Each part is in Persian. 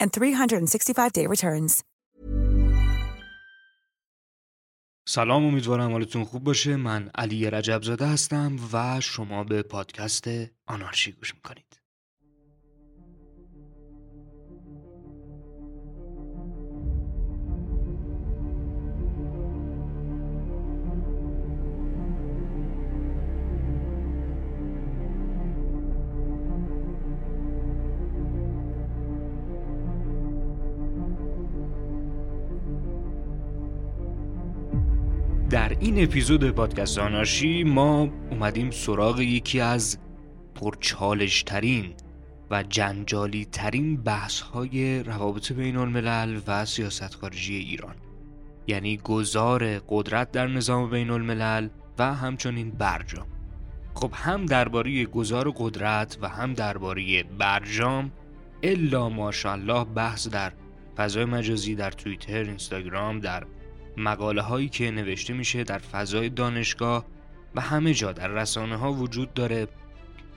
and 365-day returns. سلام امیدوارم حالتون خوب باشه من علی رجب زاده هستم و شما به پادکست آنارشی گوش می‌کنید این اپیزود پادکست آنارشی ما اومدیم سراغ یکی از پرچالش ترین و جنجالی ترین بحث های روابط بین الملل و سیاست خارجی ایران یعنی گذار قدرت در نظام بین الملل و همچنین برجام. خب هم درباره گذار قدرت و هم درباره برجام الا ماشاءالله بحث در فضای مجازی در توییتر، اینستاگرام، در مقاله هایی که نوشته میشه در فضای دانشگاه و همه جا در رسانه ها وجود داره.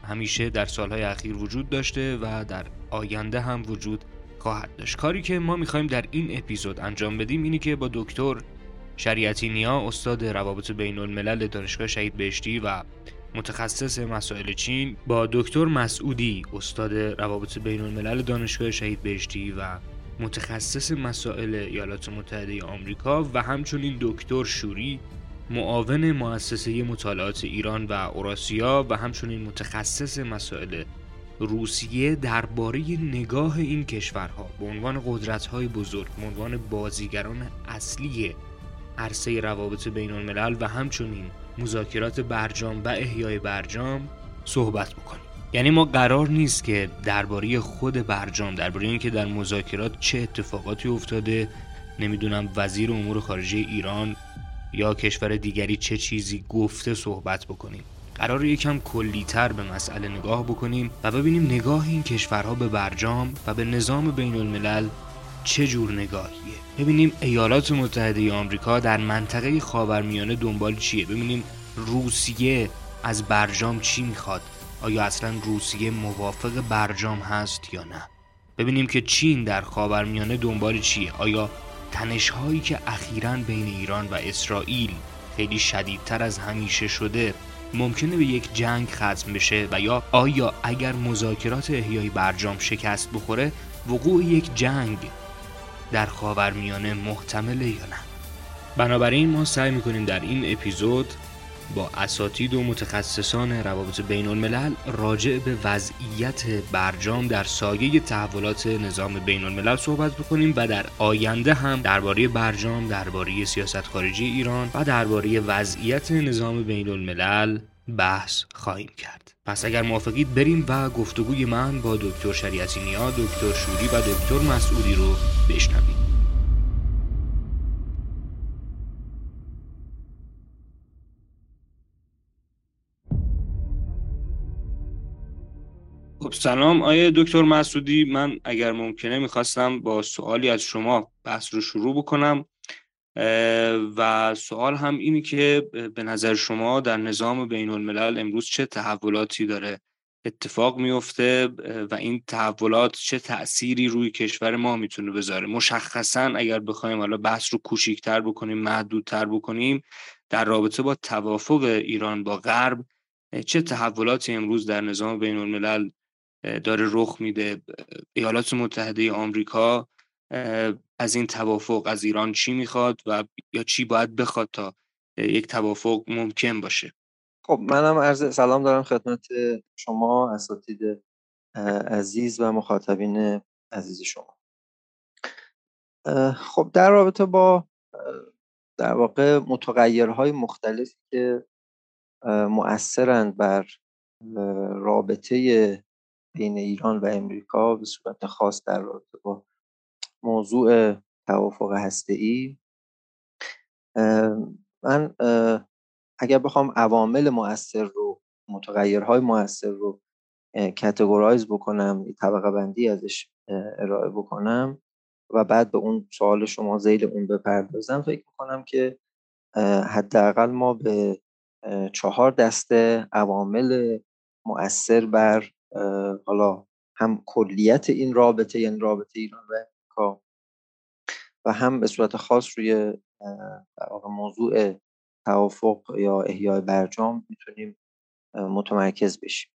همیشه در سالهای اخیر وجود داشته و در آینده هم وجود خواهد داشت. کاری که ما می‌خوایم در این اپیزود انجام بدیم اینه که با دکتر شریعتی نیا استاد روابط بین الملل دانشگاه شهید بهشتی و متخصص مسائل چین با دکتر مسعودی استاد روابط بین الملل دانشگاه شهید بهشتی و متخصص مسائل ایالات متحده آمریکا و همچنین دکتر شوری معاون مؤسسه مطالعات ایران و اوراسیا و همچنین متخصص مسائل روسیه درباره نگاه این کشورها. به عنوان قدرت‌های بزرگ به عنوان بازیگران اصلی عرصه روابط بین الملل و همچنین مذاکرات برجام و احیای برجام صحبت بکنیم. یعنی ما قرار نیست که درباره خود برجام درباره اینکه در مذاکرات چه اتفاقاتی افتاده نمی‌دونم وزیر امور خارجه ایران یا کشور دیگری چه چیزی گفته صحبت بکنیم. قرار یکم کلیتر به مسئله نگاه بکنیم و ببینیم نگاه این کشورها به برجام و به نظام بین الملل چه جور نگاهیه. ببینیم ایالات متحده آمریکا در منطقه خاورمیانه دنبال چیه. ببینیم روسیه از برجام چی می‌خواد. آیا اصلا روسیه موافق برجام هست یا نه؟ ببینیم که چین در خاورمیانه دنبال چیه. آیا تنشهایی که اخیرا بین ایران و اسرائیل خیلی شدیدتر از همیشه شده ممکنه به یک جنگ ختم بشه؟ و یا آیا اگر مذاکرات احیای برجام شکست بخوره وقوع یک جنگ در خاورمیانه محتمله یا نه؟ بنابراین ما سعی می‌کنیم در این اپیزود با اساتید و متخصصان روابط بین الملل راجع به وضعیت برجام در سایه تحولات نظام بین الملل صحبت بکنیم و در آینده هم درباره برجام درباره سیاست خارجی ایران و درباره وضعیت نظام بین الملل بحث خواهیم کرد. پس اگر موافقید بریم و گفتگوی من با دکتر شریعتی نیا، دکتر شوری و دکتر مسعودی رو بشنویم. خب سلام. آیه دکتر مسعودی من اگر ممکنه می‌خواستم با سوالی از شما بحث رو شروع بکنم و سوال هم اینی که به نظر شما در نظام بین الملل امروز چه تحولاتی داره اتفاق میفته و این تحولات چه تأثیری روی کشور ما می‌تونه بذاره؟ مشخصا اگر بخوایم حالا بحث رو کوچیکتر بکنیم محدودتر بکنیم در رابطه با توافق ایران با غرب چه تحولاتی امروز در نظام بین الملل داره رخ میده. ایالات متحده آمریکا از این توافق از ایران چی می‌خواد و یا چی باید بخواد تا یک توافق ممکن باشه؟ خب منم عرض سلام دارم خدمت شما اساتید عزیز و مخاطبین عزیز شما. خب در رابطه با در واقع متغیرهای مختلفی که مؤثرند بر رابطه بین ایران و امریکا به صورت خاص در رابطه با موضوع توافق ای من اگر بخوام عوامل مؤثر رو متغیرهای مؤثر رو کتگورایز بکنم طبقه بندی ازش ارائه بکنم و بعد به اون سوال شما زیل اون بپردازم فکر می‌کنم که حداقل ما به چهار دسته عوامل مؤثر بر حالا هم کلیت این رابطه یعنی رابطه ایران و امریکا و هم به صورت خاص روی موضوع توافق یا احیای برجام می‌تونیم متمرکز بشیم.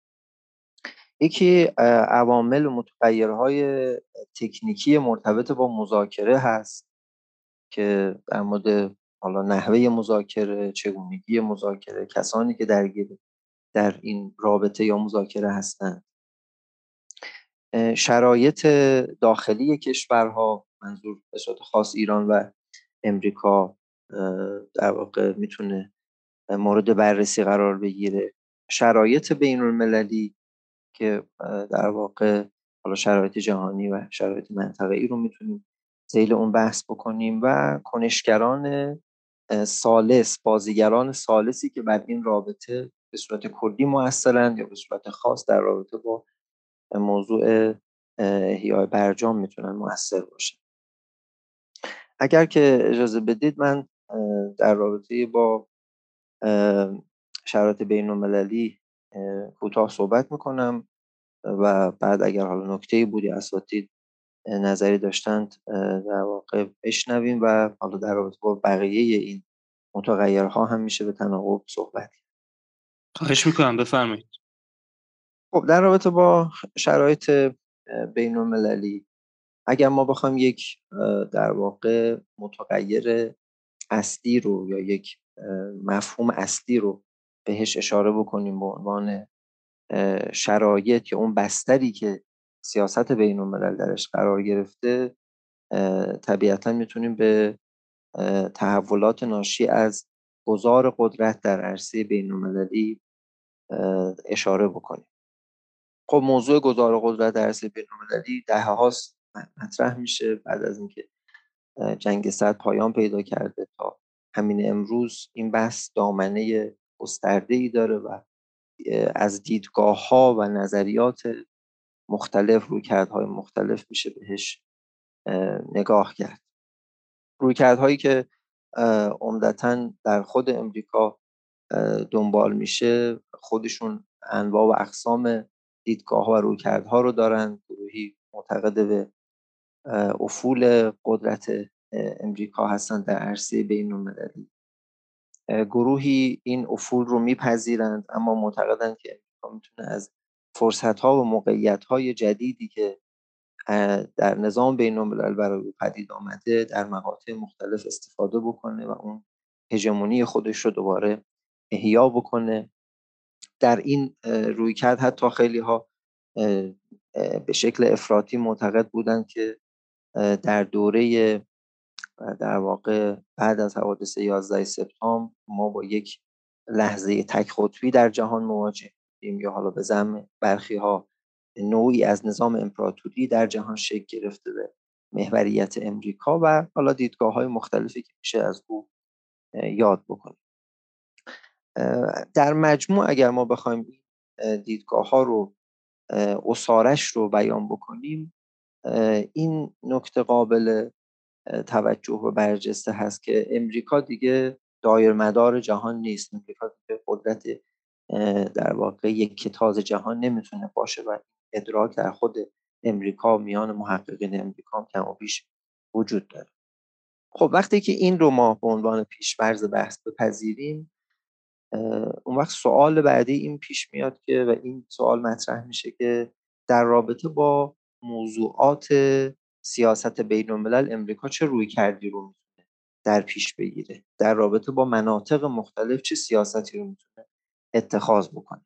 یکی عوامل و متغیرهای تکنیکی مرتبط با مذاکره هست که در مورد حالا نحوه مذاکره چگونگی مذاکره کسانی که درگیر در این رابطه یا مذاکره هستند. شرایط داخلی کشورها منظور به صورت خاص ایران و امریکا در واقع می‌تونه مورد بررسی قرار بگیره. شرایط بین المللی که در واقع حالا شرایط جهانی و شرایط منطقه ای رو می‌تونیم زیل اون بحث بکنیم و کنشگران سالس بازیگران سالسی که بر این رابطه به صورت کلی موثرند یا به صورت خاص در رابطه با موضوع احیای برجام می‌تونن موثر باشن. اگر که اجازه بدید من در رابطه با شرایط بین المللی کوتاه صحبت می‌کنم و بعد اگر حالا نکته بودی اساتید نظری داشتند در واقع بشنویم و حالا در رابطه با بقیه این متغیرها هم میشه به تناوب صحبت خواهش می‌کنم بفرمایید. خب در رابطه با شرایط بین المللی اگر ما بخوایم یک در واقع متغیر اصلی رو یا یک مفهوم اصلی رو بهش اشاره بکنیم به عنوان شرایط یا اون بستری که سیاست بین الملل درش قرار گرفته طبیعتا می‌تونیم به تحولات ناشی از گذار قدرت در عرصه بین المللی اشاره بکنیم. خب موضوع گذار قدرت در عرصه بین المللی ده هاست مطرح میشه بعد از اینکه جنگ سرد پایان پیدا کرده تا همین امروز این بحث دامنه گسترده ای داره و از دیدگاه ها و نظریات مختلف رویکردهای مختلف میشه بهش نگاه کرد. رویکردهایی که عمدتا در خود امریکا دنبال میشه خودشون انواع و اقسام دیدگاه ها و رویکردها رو دارن گروهی معتقد به افول قدرت امریکا هستند در عرصه بین المللی. گروهی این افول رو میپذیرند اما معتقدند که امریکا می‌تونه از فرصت ها و موقعیت های جدیدی که در نظام بین الملل برای پدید آمده در مقاطع مختلف استفاده بکنه و اون هژمونی خودش رو دوباره احیا بکنه. در این رویکرد حتی خیلی ها به شکل افراطی معتقد بودند که در دوره در واقع بعد از حوادث 11 سپتامبر ما با یک لحظه تک قطبی در جهان مواجه یا حالا به زم برخی ها نوعی از نظام امپراتوری در جهان شکل گرفته به محوریت امریکا و حالا دیدگاه های مختلفی که میشه از او یاد بکنیم. در مجموع اگر ما بخوایم دیدگاه ها رو اصارش رو بیان بکنیم این نکته قابل توجه و برجسته هست که امریکا دیگه دایر مدار جهان نیست. امریکا دیگه قدرت در واقع یک کتاز جهان نمی‌تونه باشه و ادراک در خود امریکا میان محققین امریکا کم و بیش وجود داره. خب وقتی که این رو ما به عنوان پیشورز بحث بپذیریم اون وقت سوال بعدی این پیش میاد که و این سوال مطرح میشه که در رابطه با موضوعات سیاست بین الملل امریکا چه روی کردی رو می‌تونه در پیش بگیره؟ در رابطه با مناطق مختلف چه سیاستی رو می‌تونه اتخاذ بکنه؟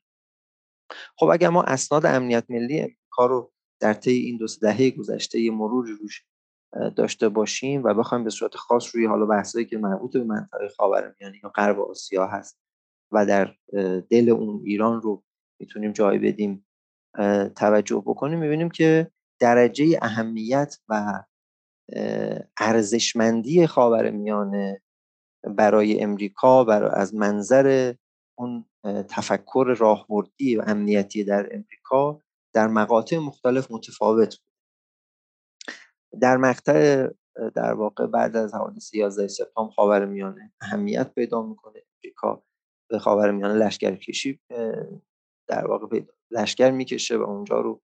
خب اگر ما اسناد امنیت ملی امریکا رو در طی این دو دهه گذشته یه مروری روش داشته باشیم و بخوایم به صورت خاص روی حالا بحثایی که مربوط به منطقه خاورمیانه یا غرب آسیا هست و در دل اون ایران رو می‌تونیم جای بدیم توجه بکنیم می‌بینیم که درجه اهمیت و ارزشمندی خاورمیانه برای امریکا برای از منظر اون تفکر راهبردی و امنیتی در امریکا در مقاطع مختلف متفاوت بود. در مقطع در واقع بعد از حوادث 11 سپتامبر خاورمیانه اهمیت پیدا می‌کنه امریکا. به خاورمیانه لشکر کشی در واقع لشکر می‌کشه و اونجا رو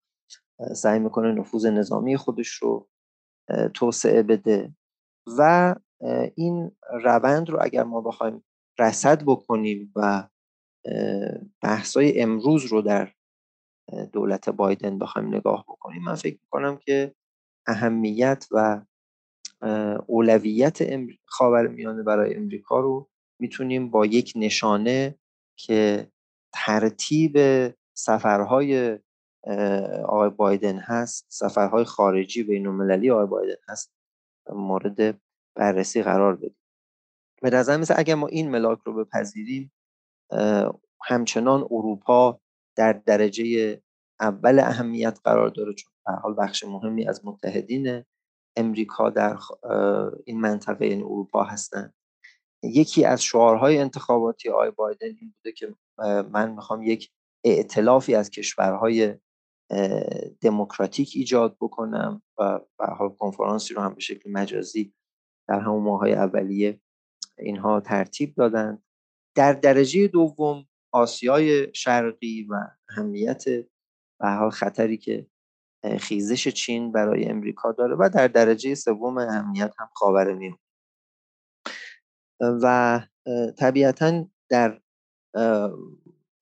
سعی می‌کنه نفوذ نظامی خودش رو توسعه بده و این روند رو اگر ما بخوایم رسد بکنیم و بحثای امروز رو در دولت بایدن بخوایم نگاه بکنیم من فکر می‌کنم که اهمیت و اولویت خاورمیانه برای امریکا رو می‌تونیم با یک نشانه که ترتیب سفرهای آقای بایدن هست سفرهای خارجی بین المللی آقای بایدن هست مورد بررسی قرار بدیم. به نظر مثل اگر ما این ملاک رو بپذیریم همچنان اروپا در درجه اول اهمیت قرار داره چون به حال بخش مهمی از متحدین امریکا در این منطقه یعنی اروپا هستند یکی از شعارهای انتخاباتی آقای بایدن این بوده که من می‌خوام یک ائتلافی از کشورهای دموکراتیک ایجاد بکنم و به حال کنفرانسی رو هم به شکل مجازی در همون ماهای اولیه اینها ترتیب دادن. در درجه دوم آسیای شرقی و اهمیت به حال خطری که خیزش چین برای امریکا داره و در درجه سوم اهمیت هم خاورمیانه و طبیعتا در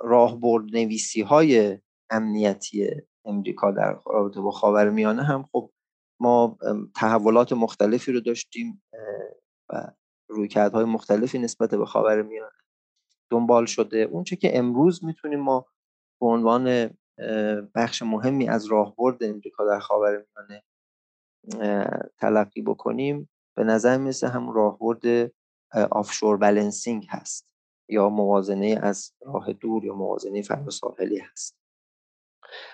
راهبرد نویسی های امنیتی امریکا در رابطه با خاورمیانه هم خب ما تحولات مختلفی رو داشتیم و رویکردهای مختلفی نسبت به خاورمیانه دنبال شده. اونچه که امروز می‌تونیم ما به عنوان بخش مهمی از راهبرد امریکا در خاورمیانه تلقی بکنیم به نظر مثل هم راهبرد آفشور بلنسینگ هست یا موازنه از راه دور یا موازنه فرد ساحلی هست.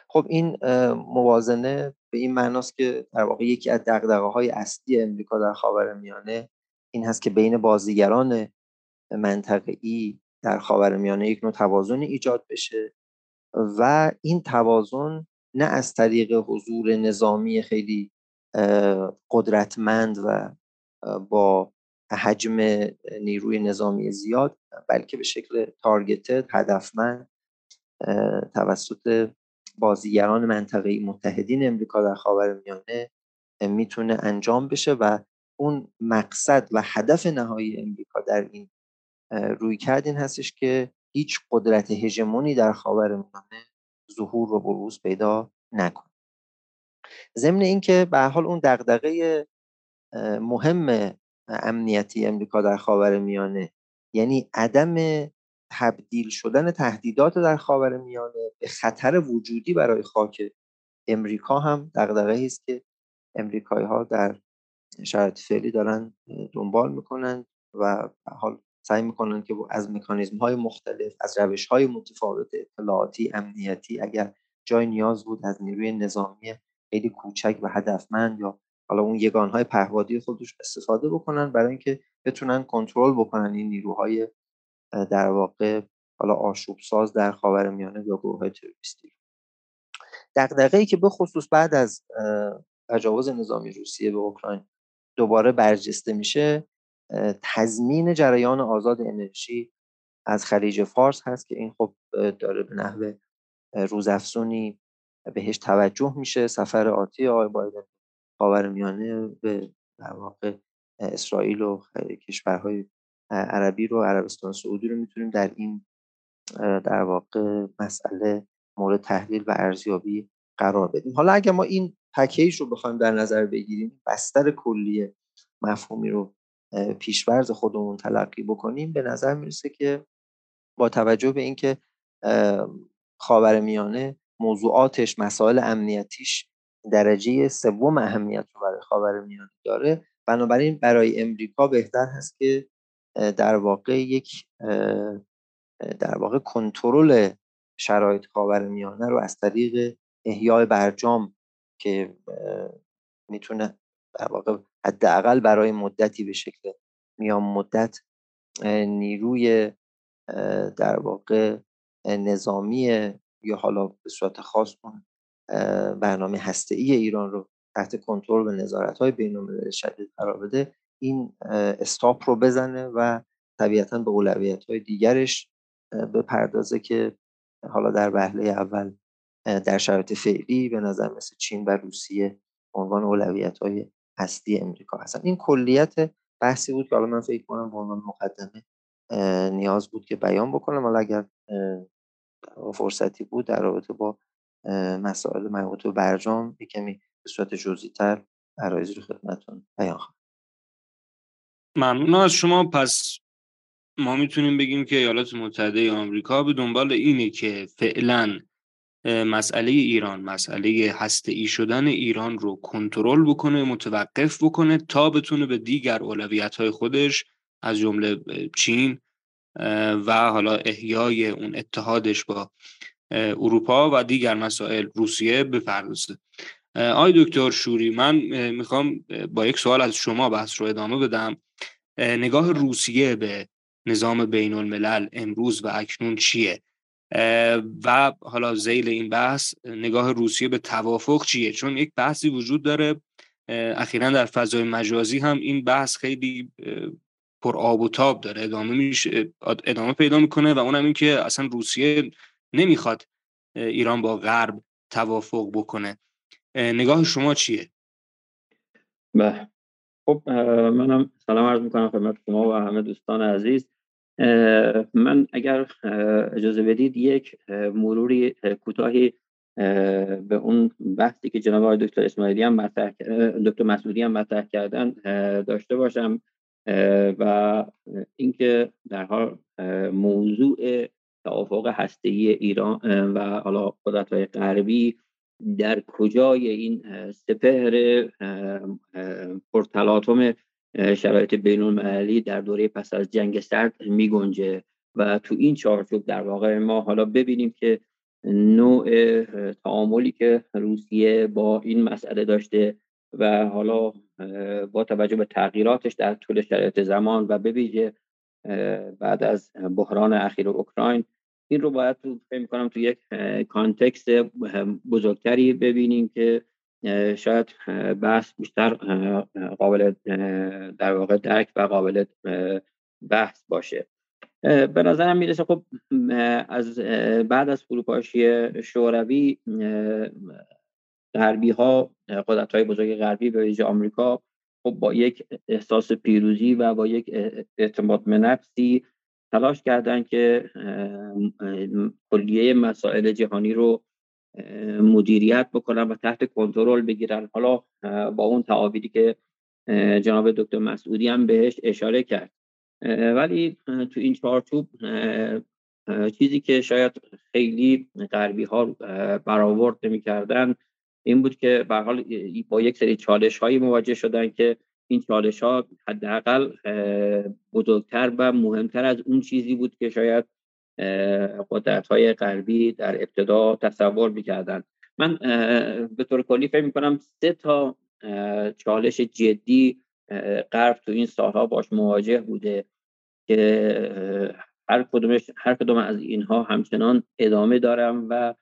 خب این موازنه به این معناست که در واقع یکی از دقدقه های اصلی امریکا در خاورمیانه این هست که بین بازیگران منطقه‌ای در خاورمیانه یک نوع توازن ایجاد بشه و این توازن نه از طریق حضور نظامی خیلی قدرتمند و با حجم نیروی نظامی زیاد بلکه به شکل تارگتد هدفمند توسط بازیگران منطقه متحدین امریکا در خاورمیانه می‌تونه انجام بشه و اون مقصد و هدف نهایی امریکا در این روی کرد این هستش که هیچ قدرت هژمونی در خاورمیانه ظهور و بروز پیدا نکنه. ضمن اینکه به حال اون دغدغه مهم امنیتی امریکا در خاورمیانه یعنی عدم تبدیل شدن تهدیدات در خاورمیانه به خطر وجودی برای خاک امریکا هم دغدغه است که امریکایی ها در شرایط فعلی دارن دنبال می‌کنند و حال سعی می‌کنن که از مکانیزم های مختلف از روش های متفاوت اطلاعاتی امنیتی اگر جای نیاز بود از نیروی نظامی خیلی کوچک و هدفمند یا حالا اون یگان های پهوادی خودش استفاده بکنن برای اینکه بتونن کنترل بکنن این نیروهای در واقع حالا آشوب ساز در خاورمیانه یا گروه های تروریستی دقدقه که به خصوص بعد از تجاوز نظامی روسیه به اوکراین دوباره برجسته میشه تضمین جریان آزاد انرژی از خلیج فارس هست که این خب داره به نحو روزافزونی بهش توجه میشه. سفر آتی آقای بایدن میانه به در واقع اسرائیل و کشورهای عربی رو عربستان سعودی رو می‌تونیم در این در واقع مسئله مورد تحلیل و ارزیابی قرار بدیم. حالا اگر ما این پکیج رو بخوایم در نظر بگیریم بستر کلی مفهومی رو پیشورز خودمون تلقی بکنیم به نظر می‌رسه که با توجه به اینکه میانه موضوعاتش مسائل امنیتیش درجه سوم اهمیت رو برای میانه داره. بنابراین برای امریکا بهتر هست که در واقع یک در واقع کنترل شرایط میانه رو از طریق احیای برجام که می‌تونه در واقع حداقل برای مدتی به شکل میان مدت نیروی در واقع نظامی یا حالا به صورت خاص اون برنامه ای ایران رو تحت کنترل به نظارت های بین شدید قرار بده این استاپ رو بزنه و طبیعتا به اولویت های دیگرش بپردازه که حالا در وهله اول در شرایط فعلی به نظر مثل چین و روسیه عنوان اولویت های هستی امریکا هستن. این کلیت بحثی بود که حالا من فکر کنم به عنوان مقدمه نیاز بود که بیان بکنم. حالا اگر فرصتی بود در رابطه با مسائل مربوط به برجام کمی به صورت جزئی تر عرایزی رو خدمتتون بیان خواهم. ممنون از شما. پس ما می‌تونیم بگیم که ایالات متحده آمریکا به دنبال اینه که فعلا مسئله ایران مسئله هسته ای شدن ایران رو کنترل بکنه متوقف بکنه تا بتونه به دیگر اولویت های خودش از جمله چین و حالا احیای اون اتحادش با اروپا و دیگر مسائل روسیه بپردازه. آی دکتر شوری من می‌خوام با یک سوال از شما بحث رو ادامه بدم. نگاه روسیه به نظام بین الملل امروز و اکنون چیه؟ و حالا زیل این بحث نگاه روسیه به توافق چیه؟ چون یک بحثی وجود داره اخیرا در فضای مجازی هم این بحث خیلی پر آب و تاب داره. ادامه میشه ادامه پیدا می‌کنه و اونم این که اصلا روسیه نمی‌خواد ایران با غرب توافق بکنه. نگاه شما چیه؟ بله. خب منم سلام عرض می‌کنم خدمت شما و همه دوستان عزیز. من اگر اجازه بدید یک مروری کوتاهی به اون بحثی که جناب آقای دکتر اسماعیلی هم مطرح دکتر مسعودی هم مطرح کردن داشته باشم. و اینکه در حال موضوع توافق هسته ایران و حالا قدرت های غربی در کجای این سپهر پرتلاطم شرایط بین المللی در دوره پس از جنگ سرد می گنجه و تو این چارچوب در واقع ما حالا ببینیم که نوع تعاملی که روسیه با این مسئله داشته و حالا با توجه به تغییراتش در طول شرایط زمان و به بعد از بحران اخیر اوکراین این رو باید تو فکر می‌کنم تو یک کانتکست بزرگتری ببینیم که شاید بحث بیشتر قابل در واقع درک و قابل بحث باشه. به نظرم می‌رسه خب از بعد از فروپاشی شوروی غربی ها قدرت های بزرگ غربی به ویژه آمریکا خب با یک احساس پیروزی و با یک اعتماد به نفسی تلاش کردن که کلیه مسائل جهانی رو مدیریت بکنن و تحت کنترل بگیرن. حالا با اون تعابیری که جناب دکتر مسعودی هم بهش اشاره کرد. ولی تو این چارچوب چیزی که شاید خیلی غربی ها برآورد نمی‌کردن این بود که به حال با یک سری چالش هایی مواجه شدن که این چالش ها حداقل بزرگتر و مهمتر از اون چیزی بود که شاید قدرت های غربی در ابتدا تصور می‌کردن. من به طور کلی فکر می‌کنم سه تا چالش جدی غرب تو این سالها باش مواجه بوده که هر کدومش هر کدوم از اینها همچنان ادامه دارم و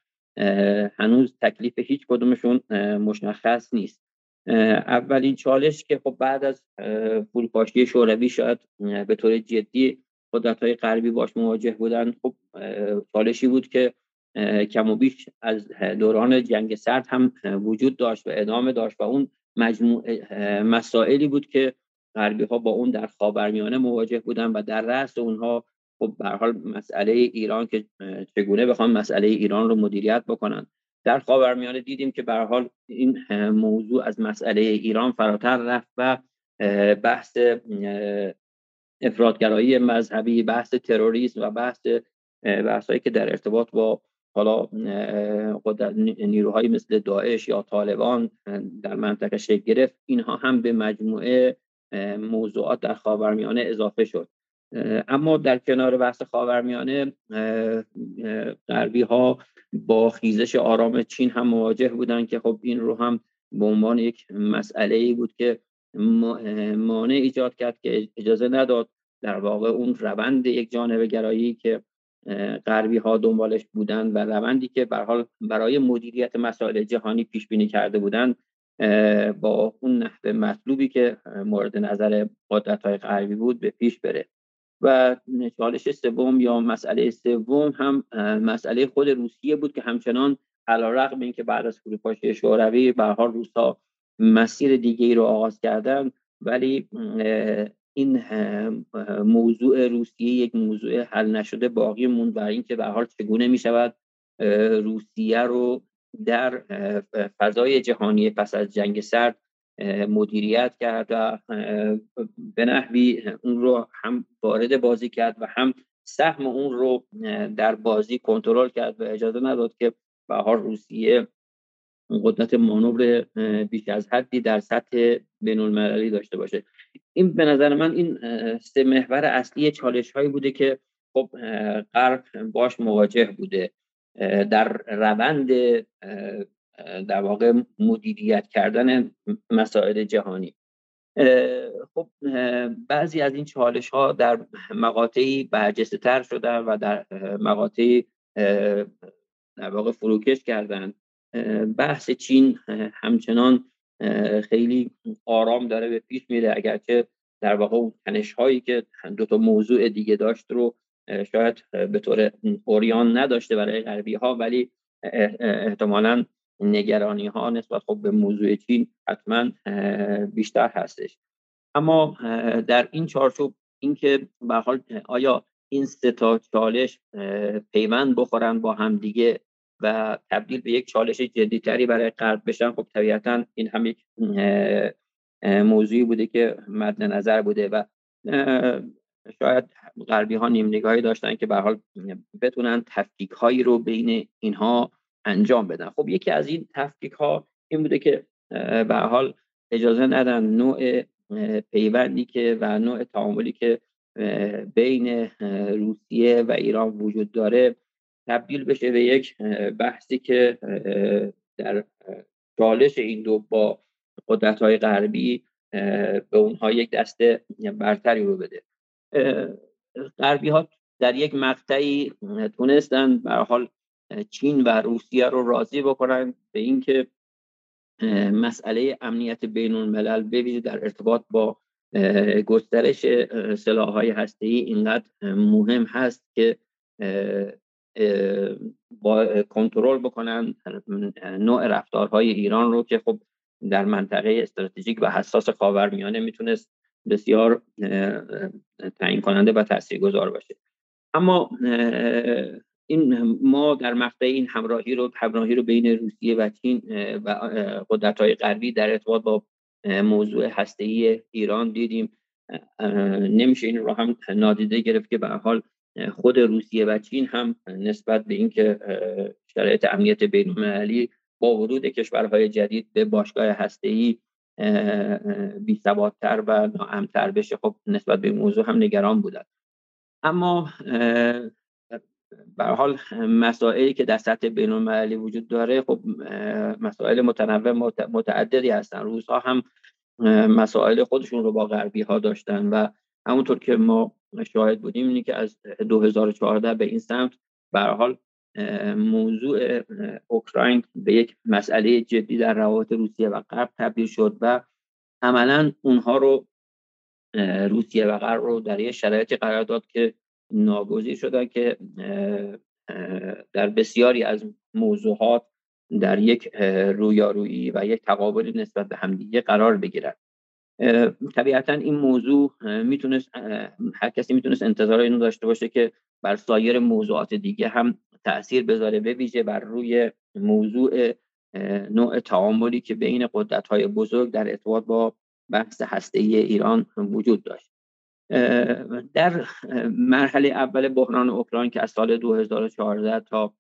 هنوز تکلیف هیچ کدومشون مشخص نیست. اولین چالش که خب بعد از فروپاشی شوروی شاید به طور جدی قدرت های غربی باش مواجه بودن خب چالشی بود که کم و بیش از دوران جنگ سرد هم وجود داشت و ادامه داشت و اون مجموع مسائلی بود که غربی ها با اون در خاورمیانه مواجه بودن و در رأس اونها خب به حال مسئله ایران که چگونه بخوام مسئله ایران رو مدیریت بکنن. در خاورمیانه دیدیم که به حال این موضوع از مسئله ایران فراتر رفت و بحث افرادگرایی مذهبی بحث تروریسم و بحث بحثایی که در ارتباط با حالا نیروهایی مثل داعش یا طالبان در منطقه شکل گرفت اینها هم به مجموعه موضوعات در خاورمیانه اضافه شد. اما در کنار بحث خاورمیانه غربی ها با خیزش آرام چین هم مواجه بودن که خب این رو هم به عنوان یک مسئله ای بود که مانع ایجاد کرد که اجازه نداد در واقع اون روند یک جانبه گرایی که غربی ها دنبالش بودن و روندی که حال برای مدیریت مسائل جهانی پیش بینی کرده بودند با اون نحوه مطلوبی که مورد نظر قدرت های غربی بود به پیش بره. و چالش سوم یا مسئله سوم هم مسئله خود روسیه بود که همچنان علیرغم اینکه بعد از فروپاشی شوروی به حال روسا مسیر دیگه ای رو آغاز کردن ولی این موضوع روسیه یک موضوع حل نشده باقی موند بر اینکه به حال چگونه می شود روسیه رو در فضای جهانی پس از جنگ سرد مدیریت کرد و به نحوی اون رو هم وارد بازی کرد و هم سهم اون رو در بازی کنترل کرد و اجازه نداد که به حال روسیه قدرت مانور بیش از حدی در سطح بین المللی داشته باشه. این به نظر من این سه محور اصلی چالش هایی بوده که خب غرب باش مواجه بوده. در روند در واقع مدیریت کردن مسائل جهانی. خب بعضی از این چالش ها در مقاطعی برجسته تر شدن و در مقاطعی در واقع فروکش کردن. بحث چین همچنان خیلی آرام داره به پیش میره. اگرچه در واقع اون تنش هایی که دو تا موضوع دیگه داشت رو شاید به طور اوریان نداشته برای غربی ها ولی احتمالا نگرانی ها نسبت خب به موضوع چین حتما بیشتر هستش. اما در این چارچوب اینکه به حال آیا این سه تا چالش پیوند بخورن با هم دیگه و تبدیل به یک چالش جدیتری برای غرب بشن خب طبیعتا این هم یک موضوعی بوده که مد نظر بوده و شاید غربی ها نیم نگاهی داشتن که به حال بتونن تفکیک هایی رو بین اینها انجام بدن. خب یکی از این تفکیک ها این بوده که به حال اجازه ندن نوع پیوندی که و نوع تعاملی که بین روسیه و ایران وجود داره تبدیل بشه به یک بحثی که در چالش این دو با قدرت های غربی به اونها یک دسته برتری رو بده. غربی ها در یک مقطعی تونستن به حال چین و روسیه رو راضی بکنن به اینکه مسئله امنیت بین الملل بویژه در ارتباط با گسترش سلاح های هسته ای اینقدر مهم هست که با کنترل بکنن نوع رفتارهای ایران رو که خب در منطقه استراتژیک و حساس خاورمیانه می‌تونست بسیار تعیین کننده و تاثیرگذار باشه. اما این ما در مقطع این همراهی رو همراهی رو بین روسیه و چین و قدرت های غربی در ارتباط با موضوع هسته ایران دیدیم. نمیشه این رو هم نادیده گرفت که به حال خود روسیه و چین هم نسبت به اینکه شرایط امنیت بین المللی با ورود کشورهای جدید به باشگاه هسته‌ای بی ثباتتر و ناامتر بشه خب نسبت به موضوع هم نگران بودن. اما به حال مسائلی که در سطح بین المللی وجود داره خب مسائل متنوع متعددی هستن. روزها هم مسائل خودشون رو با غربی ها داشتن و همونطور که ما شاهد بودیم اینی که از 2014 به این سمت به حال موضوع اوکراین به یک مسئله جدی در روابط روسیه و غرب تبدیل شد و عملا اونها رو روسیه و غرب رو در یه شرایطی قرار داد که ناگزیر شدن که در بسیاری از موضوعات در یک رویارویی و یک تقابلی نسبت به همدیگه قرار بگیرد طبیعتا این موضوع می‌تونست هر کسی می‌تونست انتظار اینو داشته باشه که بر سایر موضوعات دیگه هم تاثیر بذاره به ویژه بر روی موضوع نوع تعاملی که بین قدرت های بزرگ در ارتباط با بحث هسته ای ایران وجود داشت. در مرحله اول بحران اوکراین که از سال 2014 تا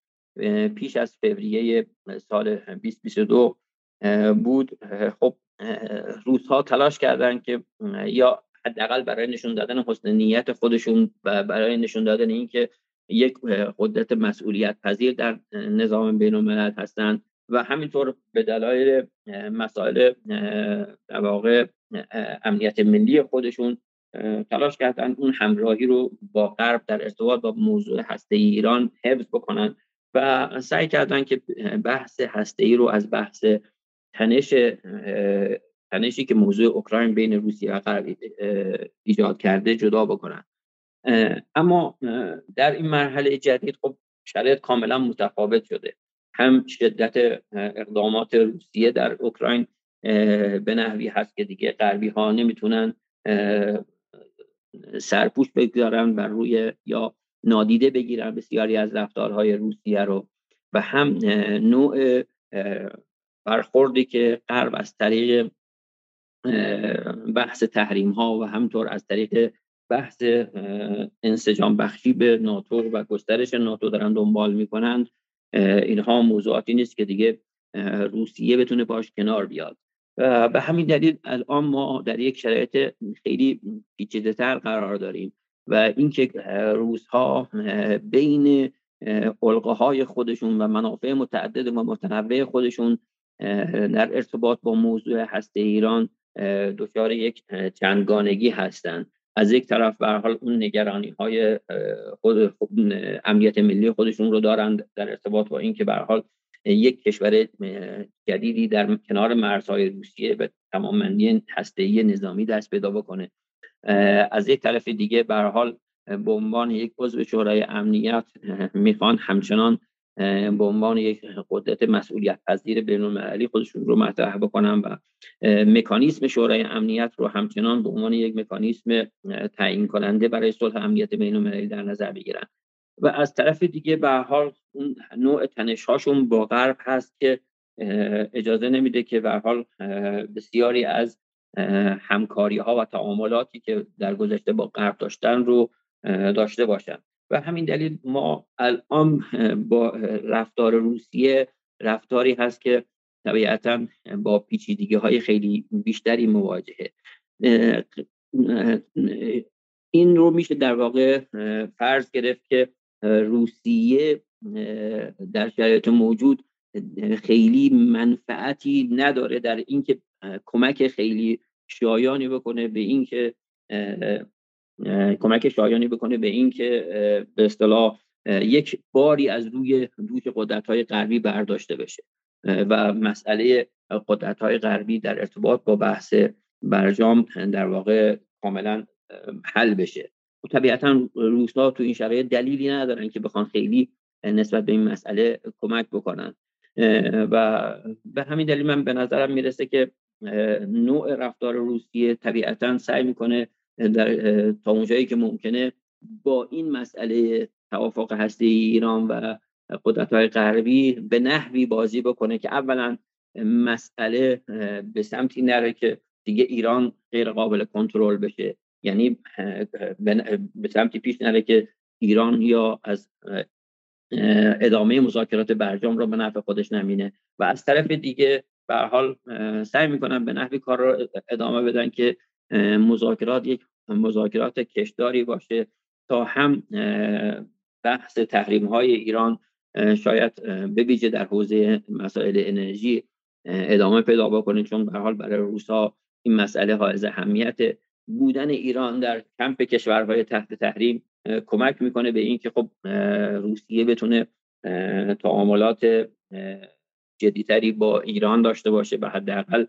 پیش از فوریه سال 2022 بود خب روس ها تلاش کردن که یا حداقل برای نشون دادن حسن نیت خودشون و برای نشون دادن اینکه یک قدرت مسئولیت پذیر در نظام بین الملل هستند و همینطور به دلایل مسائل در واقع امنیت ملی خودشون تلاش کردن اون همراهی رو با غرب در ارتباط با موضوع هسته ایران حفظ بکنن و سعی کردن که بحث هسته ای رو از بحث تنش تنشی که موضوع اوکراین بین روسیه و غرب ایجاد کرده جدا بکنن. اما در این مرحله جدید خب شرایط کاملا متفاوت شده. هم شدت اقدامات روسیه در اوکراین به نحوی هست که دیگه غربی ها نمی‌تونن سرپوش بگذارن بر روی یا نادیده بگیرن بسیاری از رفتارهای روسیه رو. و هم نوع برخوردی که غرب از طریق بحث تحریم ها و همطور از طریق بحث انسجام بخشی به ناتو و گسترش ناتو دارن دنبال می‌کنند. اینها موضوعاتی نیست که دیگه روسیه بتونه باش کنار بیاد. به همین دلیل الان ما در یک شرایط خیلی پیچیده تر قرار داریم و اینکه روس ها بین علقه های خودشون و منافع متعدد و متنوع خودشون در ارتباط با موضوع هسته ایران دچار یک چندگانگی هستند از یک طرف به حال اون نگرانی های خود امنیت ملی خودشون رو دارند در ارتباط با اینکه به حال یک کشور جدیدی در کنار مرزهای روسیه به تمامندی هسته‌ای نظامی دست پیدا بکنه. از یک طرف دیگه به حال به عنوان یک عضو شورای امنیت می‌خوان همچنان به عنوان یک قدرت مسئولیت پذیر بین المللی خودشون رو مطرح بکنن و مکانیسم شورای امنیت رو همچنان به عنوان یک مکانیسم تعیین کننده برای صلح امنیت بین المللی در نظر بگیرن. و از طرف دیگه به حال اون نوع تنش هاشون با غرب هست که اجازه نمیده که به حال بسیاری از همکاری ها و تعاملاتی که در گذشته با غرب داشتن رو داشته باشن. و همین دلیل ما الان با رفتار روسیه رفتاری هست که طبیعتا با پیچیدگی های خیلی بیشتری مواجهه. این رو میشه در واقع فرض گرفت که روسیه در شرایط موجود خیلی منفعتی نداره در اینکه کمک خیلی شایانی بکنه به اینکه کمک شایانی بکنه به اینکه به اصطلاح یک باری از روی دوش قدرت های غربی برداشته بشه. و مسئله قدرت های غربی در ارتباط با بحث برجام در واقع کاملا حل بشه. و طبیعتا روسا تو این شرایط دلیلی ندارن که بخوان خیلی نسبت به این مسئله کمک بکنن. و به همین دلیل من به نظرم می‌رسه که نوع رفتار روسیه طبیعتا سعی می‌کنه در تا اونجایی که ممکنه با این مسئله توافق هسته ایران و قدرت های غربی به نحوی بازی بکنه که اولا مسئله به سمتی نره که دیگه ایران غیر قابل کنترل بشه. یعنی به سمتی پیش نره که ایران یا از ادامه مذاکرات برجام رو به نفع خودش نمینه. و از طرف دیگه به حال سعی می‌کنن به نحوی کار رو ادامه بدن که مذاکرات یک مذاکرات کشداری باشه تا هم بحث تحریم های ایران شاید ببیجه در حوزه مسائل انرژی ادامه پیدا بکنه. چون به حال برای روسا این مسئله حائز اهمیت بودن ایران در کمپ کشورهای تحت تحریم کمک می‌کنه به اینکه خب روسیه بتونه تعاملات جدیتری با ایران داشته باشه و حداقل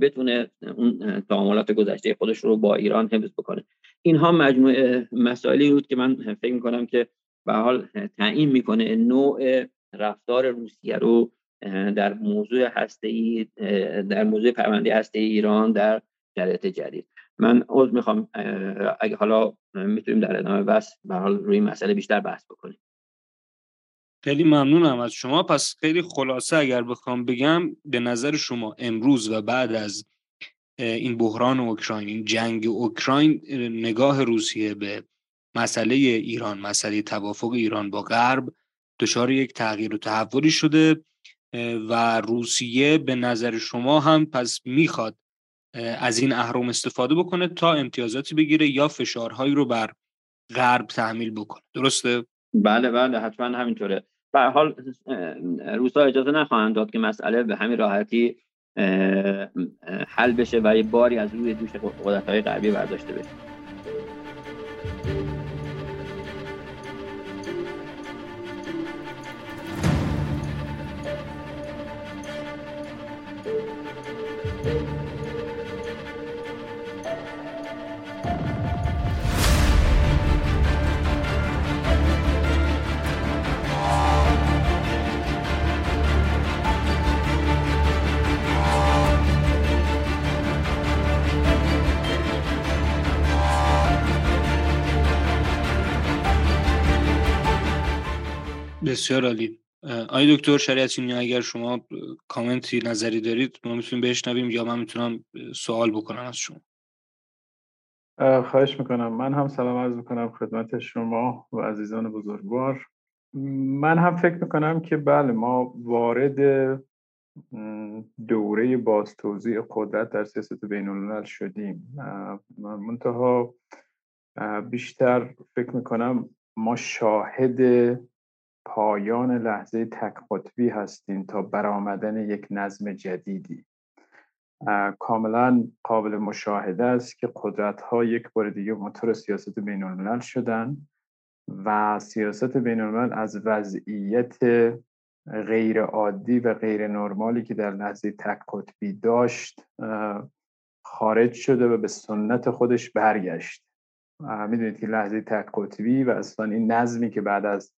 بتونه اون تعاملات گذشته خودش رو با ایران حفظ بکنه. اینها مجموعه مسائلی بود که من فکر می‌کنم که به حال تعیین می‌کنه نوع رفتار روسیه رو در موضوع هسته ای در موضوع پرونده هسته ای ایران در شرایط جدید. من عذر می‌خوام اگه حالا می‌تونیم در ادامه بس به روی مسئله بیشتر بحث بکنیم. خیلی ممنونم از شما. پس خیلی خلاصه اگر بخوام بگم به نظر شما امروز و بعد از این بحران اوکراین این جنگ اوکراین نگاه روسیه به مسئله ایران مسئله توافق ایران با غرب دچار یک تغییر و تحولی شده و روسیه به نظر شما هم پس می‌خواد از این اهرم استفاده بکنه تا امتیازاتی بگیره یا فشارهایی رو بر غرب تحمیل بکنه. درسته؟ بله بله حتما همینطوره. به حال روسا اجازه نخواهند داد که مسئله به همین راحتی حل بشه و یه باری از روی دوش قدرت های غربی برداشته بشه. بسیار عالی. آقای دکتر شریعتی اگر شما کامنتی نظری دارید ما می‌تونیم بشنویم یا من می‌تونم سوال بکنم از شما. خواهش می‌کنم. من هم سلام عرض می‌کنم خدمت شما و عزیزان بزرگوار. من هم فکر می‌کنم که بله ما وارد دوره باز توضیح قدرت در سیاست بین الملل شدیم منتها بیشتر فکر می‌کنم ما شاهد پایان لحظه تک قطبی هستیم تا برآمدن یک نظم جدیدی. کاملا قابل مشاهده است که قدرت ها یک بار دیگه موتور سیاست بین الملل شدن و سیاست بین الملل از وضعیت غیر عادی و غیر نرمالی که در لحظه تک قطبی داشت خارج شده و به سنت خودش برگشت. می‌دونید که لحظه تک قطبی و اصلا این نظمی که بعد از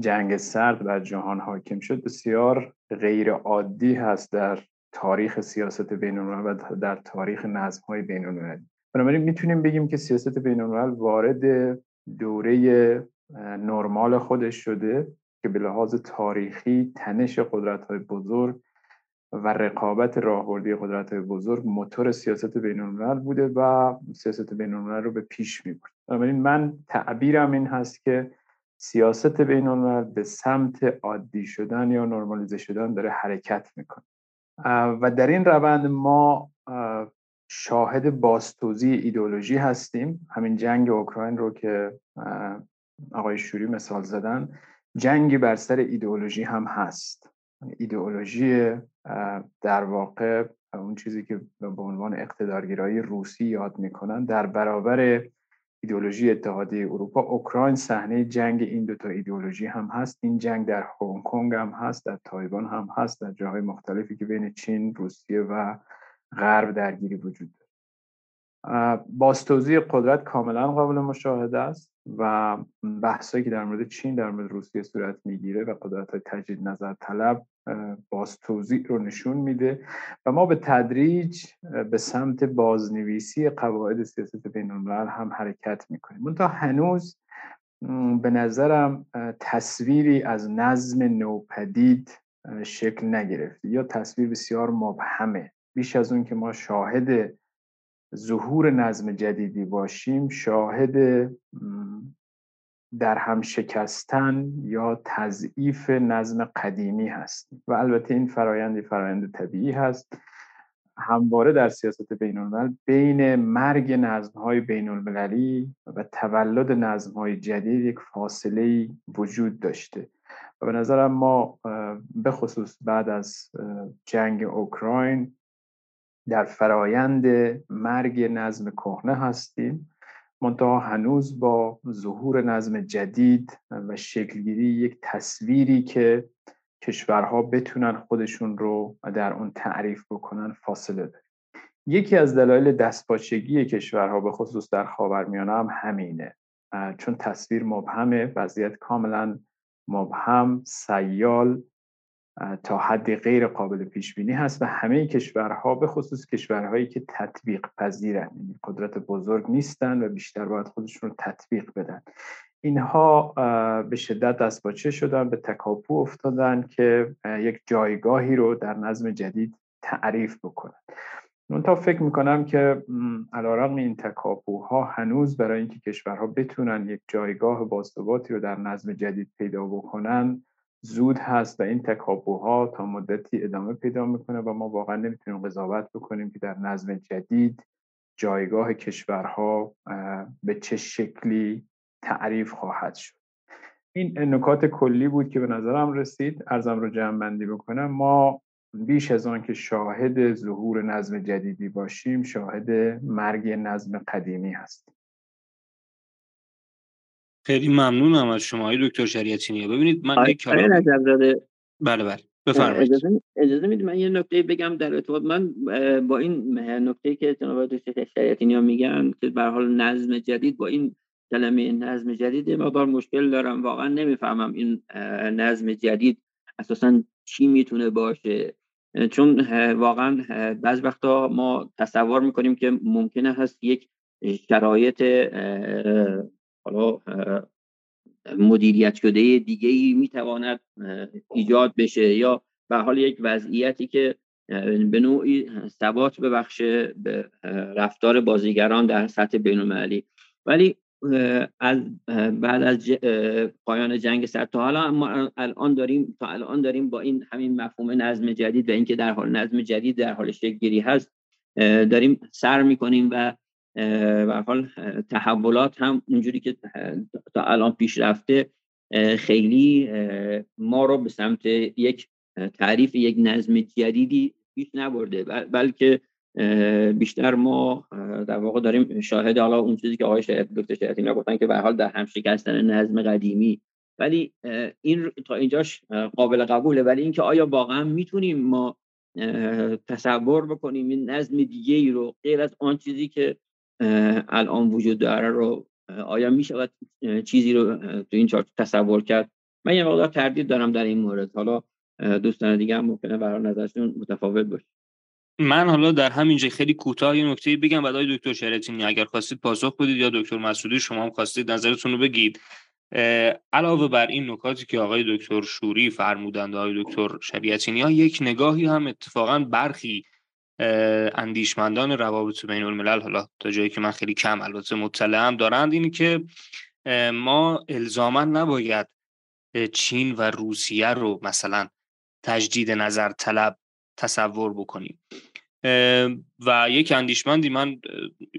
جنگ سرد بر جهان حاکم شد. بسیار غیر عادی هست در تاریخ سیاست بین و در تاریخ نظم های بین المللی بنابراین می‌تونیم بگیم که سیاست بین وارد دوره نرمال خودش شده که به لحاظ تاریخی تنش قدرت های بزرگ و رقابت راهبردی قدرت های بزرگ موتور سیاست بین بوده و سیاست بین رو به پیش می‌برد. بنابراین من تعبیرم این هست که سیاست بین به سمت عادی شدن یا نرمالیزه شدن داره حرکت می‌کنه. و در این روند ما شاهد باستوزی ایدولوژی هستیم. همین جنگ اوکراین رو که آقای شوری مثال زدن جنگی بر سر ایدئولوژی هم هست. ایدئولوژی در واقع اون چیزی که به عنوان اقتدارگرایی روسی یاد می‌کنن در برابر ایدولوژی اتحادیه اروپا اوکراین صحنه جنگ این دوتا ایدولوژی هم هست. این جنگ در هنگ کنگ هم هست در تایوان هم هست در جاهای مختلفی که بین چین روسیه و غرب درگیری وجود داره. باستوزی قدرت کاملا قابل مشاهده است و بحثایی که در مورد چین در مورد روسیه صورت می‌گیره و قدرت های تجدید نظر طلب باز توضیح رو نشون میده و ما به تدریج به سمت بازنویسی قواعد سیاست بین هم حرکت می‌کنیم. تا هنوز به نظرم تصویری از نظم نوپدید شکل نگرفته یا تصویر بسیار مبهمه. بیش از اون که ما شاهد ظهور نظم جدیدی باشیم شاهد در هم شکستن یا تضعیف نظم قدیمی هست. و البته این فرایند فرایند طبیعی هست. همواره در سیاست بین الملل بین مرگ نظم های بین المللی و تولد نظم های جدید یک فاصله وجود داشته. و به نظرم ما به خصوص بعد از جنگ اوکراین در فرایند مرگ نظم کهنه هستیم. منتها هنوز با ظهور نظم جدید و شکلگیری یک تصویری که کشورها بتونن خودشون رو در اون تعریف بکنن فاصله داره یکی از دلایل دستپاچگی کشورها به خصوص در خاورمیانه هم همینه. چون تصویر مبهمه وضعیت کاملا مبهم سیال تا حد غیر قابل پیش بینی هست و همه کشورها به خصوص کشورهایی که تطبیق پذیرن یعنی قدرت بزرگ نیستن و بیشتر باید خودشون رو تطبیق بدن. اینها به شدت دستپاچه شدن به تکاپو افتادن که یک جایگاهی رو در نظم جدید تعریف بکنن. تا فکر می‌کنم که علیرغم این تکاپوها هنوز برای اینکه کشورها بتونن یک جایگاه باثباتی رو در نظم جدید پیدا بکنن زود هست و این تکاپوها تا مدتی ادامه پیدا می‌کنه و ما واقعا نمی‌تونیم قضاوت بکنیم که در نظم جدید جایگاه کشورها به چه شکلی تعریف خواهد شد. این نکات کلی بود که به نظرم رسید. ارزم رو جمع بندی بکنم. ما بیش از آن که شاهد ظهور نظم جدیدی باشیم شاهد مرگ نظم قدیمی هستیم. خیلی ممنونم از شما های دکتر شریعتی ببینید من یک کلام بله بله. بفرمایید. اجازه, اجازه می‌دید من یه نکته بگم در ارتباط. من با این نکته که جناب دکتر شریعتی میگن که به حال نظم جدید با این کلمه نظم جدید مقدار مشکل دارم. واقعا نمی‌فهمم این نظم جدید اساسا چی می‌تونه باشه. چون واقعا بعض وقتا ما تصور می‌کنیم که ممکنه هست یک شرایط حالا مدیریت شده دیگه ای می‌تواند ایجاد بشه یا به حال یک وضعیتی که به نوعی ثبات ببخشه به رفتار بازیگران در سطح بین ولی از بعد از پایان جنگ سر تا حالا ما الان داریم تا الان داریم با این همین مفهوم نظم جدید و اینکه در حال نظم جدید در حال گیری هست داریم سر می‌کنیم و به حال تحولات هم اونجوری که تا الان پیش رفته خیلی ما رو به سمت یک تعریف یک نظم جدیدی پیش نبرده بلکه بیشتر ما در واقع داریم شاهد حالا اون چیزی که آقای دکتر شهرتینا گفتن که به حال در هم شکستن نظم قدیمی. ولی این تا اینجاش قابل قبوله. ولی اینکه آیا واقعا می‌تونیم ما تصور بکنیم این نظم دیگه ای رو غیر از آن چیزی که الان وجود داره رو آیا می‌شود چیزی رو تو این چارت تصور کرد؟ من یه مقدار تردید دارم در این مورد. حالا دوستان دیگه هم ممکنه برای نظرشون متفاوت باشه. من حالا در همینجا خیلی کوتاه یه نکته بگم بعد دکتر شرطینی. اگر خواستید پاسخ بدید یا دکتر مسعودی شما هم خواستید نظرتون رو بگید. علاوه بر این نکاتی که آقای دکتر شوری فرمودند آقای دکتر شریعتینی ها یک نگاهی هم اتفاقا برخی اندیشمندان روابط بین الملل حالا تا جایی که من خیلی کم البته مطلعم دارند اینی که ما الزاما نباید چین و روسیه رو مثلا تجدید نظر طلب تصور بکنیم. و یک اندیشمندی من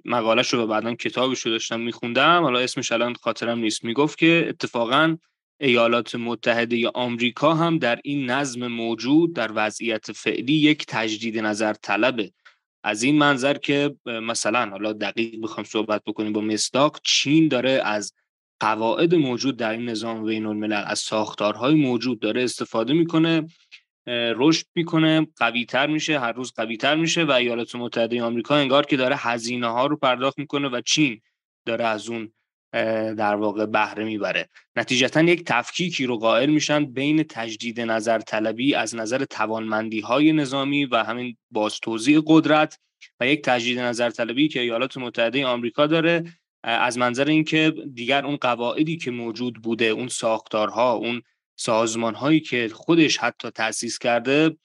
مقالش رو بعدا کتابش رو داشتم میخوندم حالا اسمش الان خاطرم نیست می‌گفت که اتفاقا ایالات متحده آمریکا هم در این نظم موجود در وضعیت فعلی یک تجدید نظر طلبه. از این منظر که مثلا حالا دقیق بخوام صحبت بکنیم با مصداق چین داره از قواعد موجود در این نظام بین الملل از ساختارهای موجود داره استفاده می‌کنه رشد می‌کنه قوی تر میشه هر روز قوی تر میشه و ایالات متحده آمریکا انگار که داره هزینه ها رو پرداخت می‌کنه و چین داره از اون در واقع بهره می‌بره. نتیجتا یک تفکیکی رو قائل میشن بین تجدید نظر طلبی از نظر توانمندی های نظامی و همین باز توضیح قدرت و یک تجدید نظر طلبی که ایالات متحده آمریکا داره از منظر اینکه دیگر اون قواعدی که موجود بوده اون ساختارها اون سازمان هایی که خودش حتی تأسیس کرده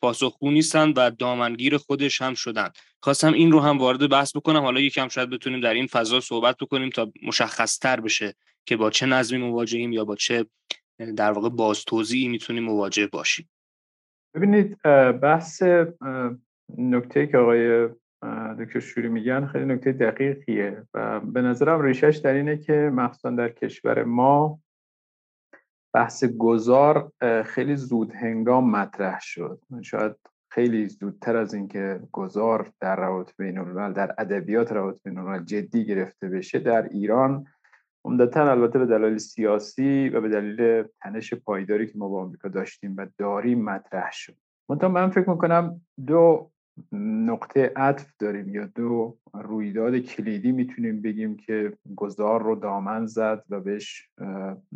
پاسخگو نیستن و دامنگیر خودش هم شدن. خواستم این رو هم وارد بحث بکنم. حالا یکم شاید بتونیم در این فضا صحبت بکنیم تا مشخص تر بشه که با چه نظمی مواجهیم یا با چه در واقع باز توضیحی می‌تونیم مواجه باشیم. ببینید بحث نکته که آقای دکتر شوری میگن خیلی نکته دقیقیه و به نظرم ریشش در اینه که مخصوصا در کشور ما بحث گذار خیلی زود هنگام مطرح شد. شاید خیلی زودتر از اینکه گذار در روابط بین الملل در ادبیات روابط بین الملل جدی گرفته بشه در ایران عمدتا البته به دلایل سیاسی و به دلیل تنش پایداری که ما با آمریکا داشتیم و داریم مطرح شد. منتها من فکر می‌کنم دو نقطه عطف داریم یا دو رویداد کلیدی می‌تونیم بگیم که گذار رو دامن زد و بهش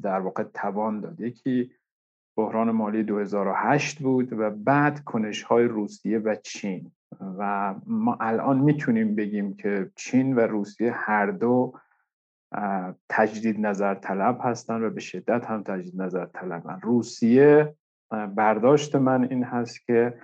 در واقع توان داد. یکی بحران مالی 2008 بود و بعد کنش های روسیه و چین. و ما الان می‌تونیم بگیم که چین و روسیه هر دو تجدید نظر طلب هستن و به شدت هم تجدید نظر طلبن. روسیه برداشت من این هست که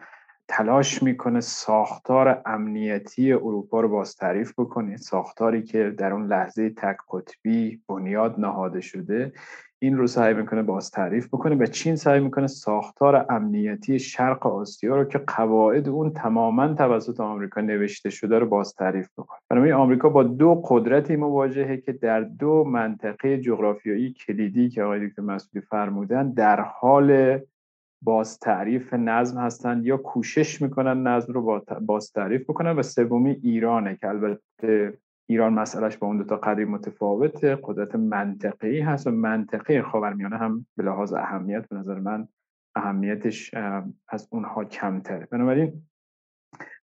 تلاش می‌کنه ساختار امنیتی اروپا رو باز تعریف بکنه. ساختاری که در اون لحظه تک قطبی بنیاد نهاده شده. این رو سعی می‌کنه باز تعریف بکنه و چین سعی می‌کنه ساختار امنیتی شرق آسیا رو که قواعد اون تماما توسط آمریکا نوشته شده رو باز تعریف بکنه. بنابراین آمریکا با دو قدرتی مواجهه که در دو منطقه جغرافیایی کلیدی که آقای دکتر مسئولی فرمودن در حال باز تعریف نظم هستند یا کوشش می‌کنن نظم رو باز تعریف بکنن و سومی ایرانه که البته ایران مسئلهش با اون دو تا قدری متفاوته قدرت منطقی هست و منطقه خاورمیانه هم به لحاظ اهمیت به نظر من اهمیتش از اونها کمتره. بنابراین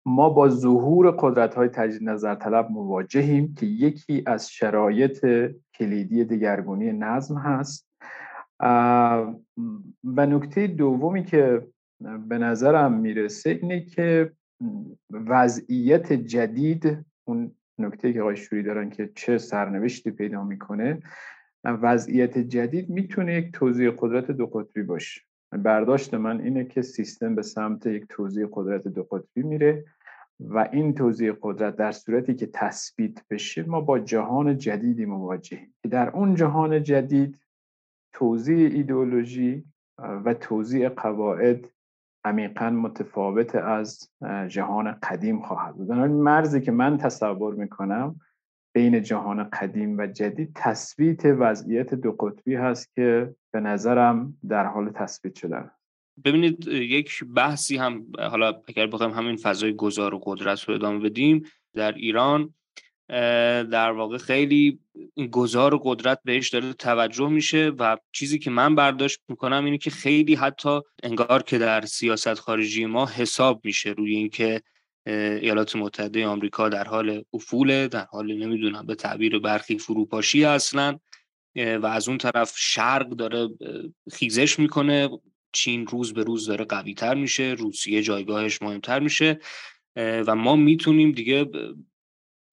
ما با ظهور قدرت های تجدید نظر طلب مواجهیم که یکی از شرایط کلیدی دگرگونی نظم هست و نکته دومی که به نظرم می‌رسه اینه که وضعیت جدید اون نکته که آقای شوری دارن که چه سرنوشتی پیدا می‌کنه وضعیت جدید می‌تونه یک توضیح قدرت دو قطبی باشه. برداشت من اینه که سیستم به سمت یک توضیح قدرت دو قطبی میره و این توضیح قدرت در صورتی که تثبیت بشه ما با جهان جدیدی مواجهیم که در اون جهان جدید توضیح ایدئولوژی و توضیح قواعد عمیقا متفاوت از جهان قدیم خواهد بود. مرزی که من تصور می‌کنم بین جهان قدیم و جدید تثبیت وضعیت دو قطبی هست که به نظرم در حال تثبیت شده ببینید یک بحثی هم حالا اگر بخوایم همین فضای گذار و قدرت رو ادامه بدیم در ایران در واقع خیلی گذار و قدرت بهش داره توجه میشه و چیزی که من برداشت می‌کنم اینه که خیلی حتی انگار که در سیاست خارجی ما حساب میشه روی اینکه ایالات متحده آمریکا در حال افوله در حال نمی‌دونم به تعبیر برخی فروپاشی اصلا و از اون طرف شرق داره خیزش می‌کنه چین روز به روز داره قوی تر میشه روسیه جایگاهش مهمتر میشه و ما می‌تونیم دیگه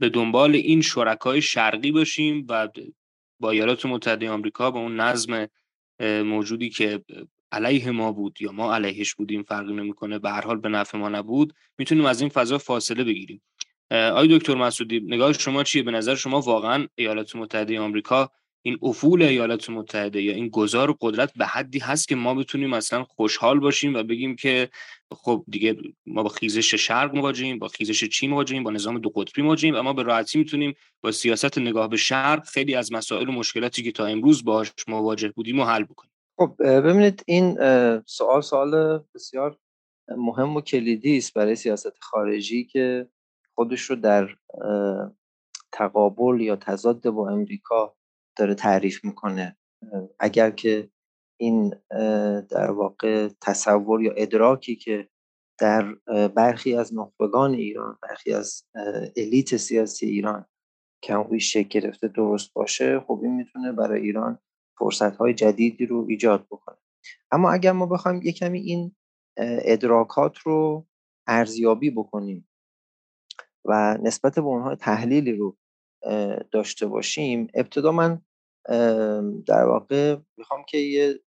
به دنبال این شرکای شرقی باشیم و با ایالات متحده آمریکا با اون نظم موجودی که علیه ما بود یا ما علیهش بودیم فرقی نمی‌کنه به هر حال به نفع ما نبود می‌تونیم از این فضا فاصله بگیریم. آقای دکتر مسعودی نگاه شما چیه؟ به نظر شما واقعا ایالات متحده آمریکا این افول ایالات متحده یا این گذار قدرت به حدی هست که ما بتونیم اصلا خوشحال باشیم و بگیم که خب دیگه ما با خیزش شرق مواجهیم با خیزش چین مواجهیم با نظام دو قطبی مواجهیم اما به راحتی می‌تونیم با سیاست نگاه به شرق خیلی از مسائل و مشکلاتی که تا امروز باش مواجه بودیم و حل بکنیم. خب ببینید این سوال سوال بسیار مهم و کلیدی است برای سیاست خارجی که خودش رو در تقابل یا تضاد با امریکا داره تعریف می‌کنه. اگر که این در واقع تصور یا ادراکی که در برخی از نخبگان ایران برخی از الیت سیاسی ایران کم شکل گرفته درست باشه خب این می‌تونه برای ایران فرصت های جدیدی رو ایجاد بکنه. اما اگر ما بخوایم یه کمی این ادراکات رو ارزیابی بکنیم و نسبت به اونها تحلیلی رو داشته باشیم. ابتدا من در واقع می‌خوام که یه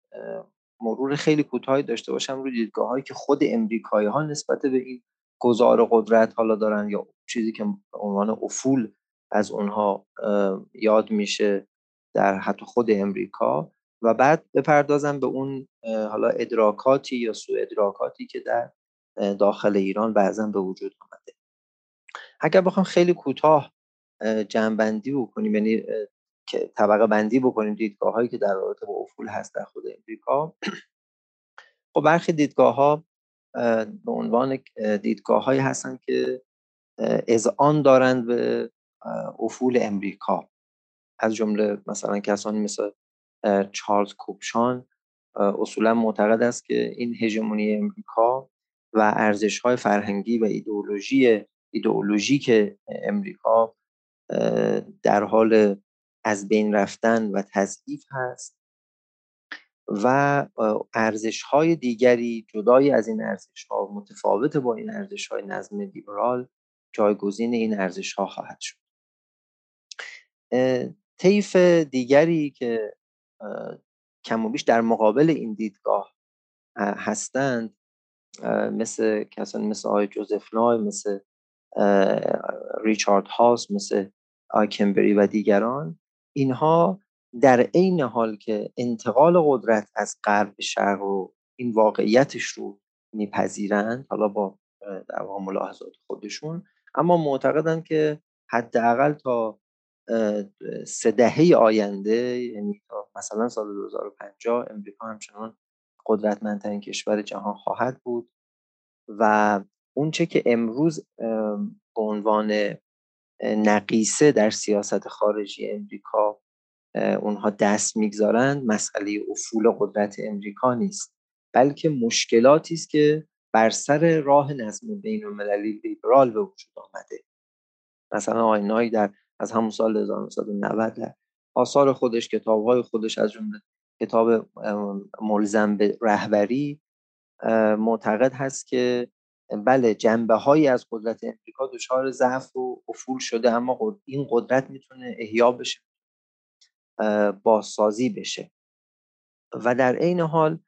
مرور خیلی کوتاهی داشته باشم روی دیدگاه هایی که خود امریکایی ها نسبت به این گذار قدرت حالا دارن یا چیزی که عنوان افول از اونها یاد میشه در حتی خود امریکا و بعد بپردازم به اون حالا ادراکاتی یا سو ادراکاتی که در داخل ایران بعضا به وجود آمده اگر بخوام خیلی کوتاه جنبندی بکنیم یعنی که طبقه بندی بکنیم دیدگاه هایی که در رابطه با افول هست در خود امریکا. خب برخی دیدگاه ها به عنوان دیدگاه هایی هستند که آن دارند به افول امریکا. از جمله مثلا کسانی مثل چارلز کوپشان اصولا معتقد است که این هژمونی امریکا و ارزش های فرهنگی و ایدئولوژی ایدئولوژیک امریکا در حال از بین رفتن و تضعیف هست و ارزش های دیگری جدای از این ارزش ها متفاوت با این ارزش های نظم لیبرال جایگزین این ارزش ها خواهد شد. طیف دیگری که کم و بیش در مقابل این دیدگاه هستند مثل کسانی مثل آقای جوزف نای مثل ریچارد هاس مثل آیکنبری و دیگران اینها در عین حال که انتقال قدرت از غرب به شرق و این واقعیتش رو میپذیرند حالا با در واقع ملاحظات خودشون اما معتقدند که حداقل تا سه دهه آینده یعنی تا مثلا سال 2050 امریکا همچنان قدرتمندترین کشور جهان خواهد بود و اونچه که امروز به عنوان نقیصه در سیاست خارجی امریکا اونها دست می‌گذارند مسئله افول قدرت امریکا نیست. بلکه مشکلاتی است که بر سر راه نظم بین المللی لیبرال به وجود آمده. مثلا آینایی در از همون سال 1990 در آثار خودش کتابهای خودش از جمله کتاب ملزم به رهبری معتقد هست که بله جنبه هایی از قدرت امریکا دچار ضعف و افول شده اما این قدرت می‌تونه احیا بشه بازسازی بشه. و در عین حال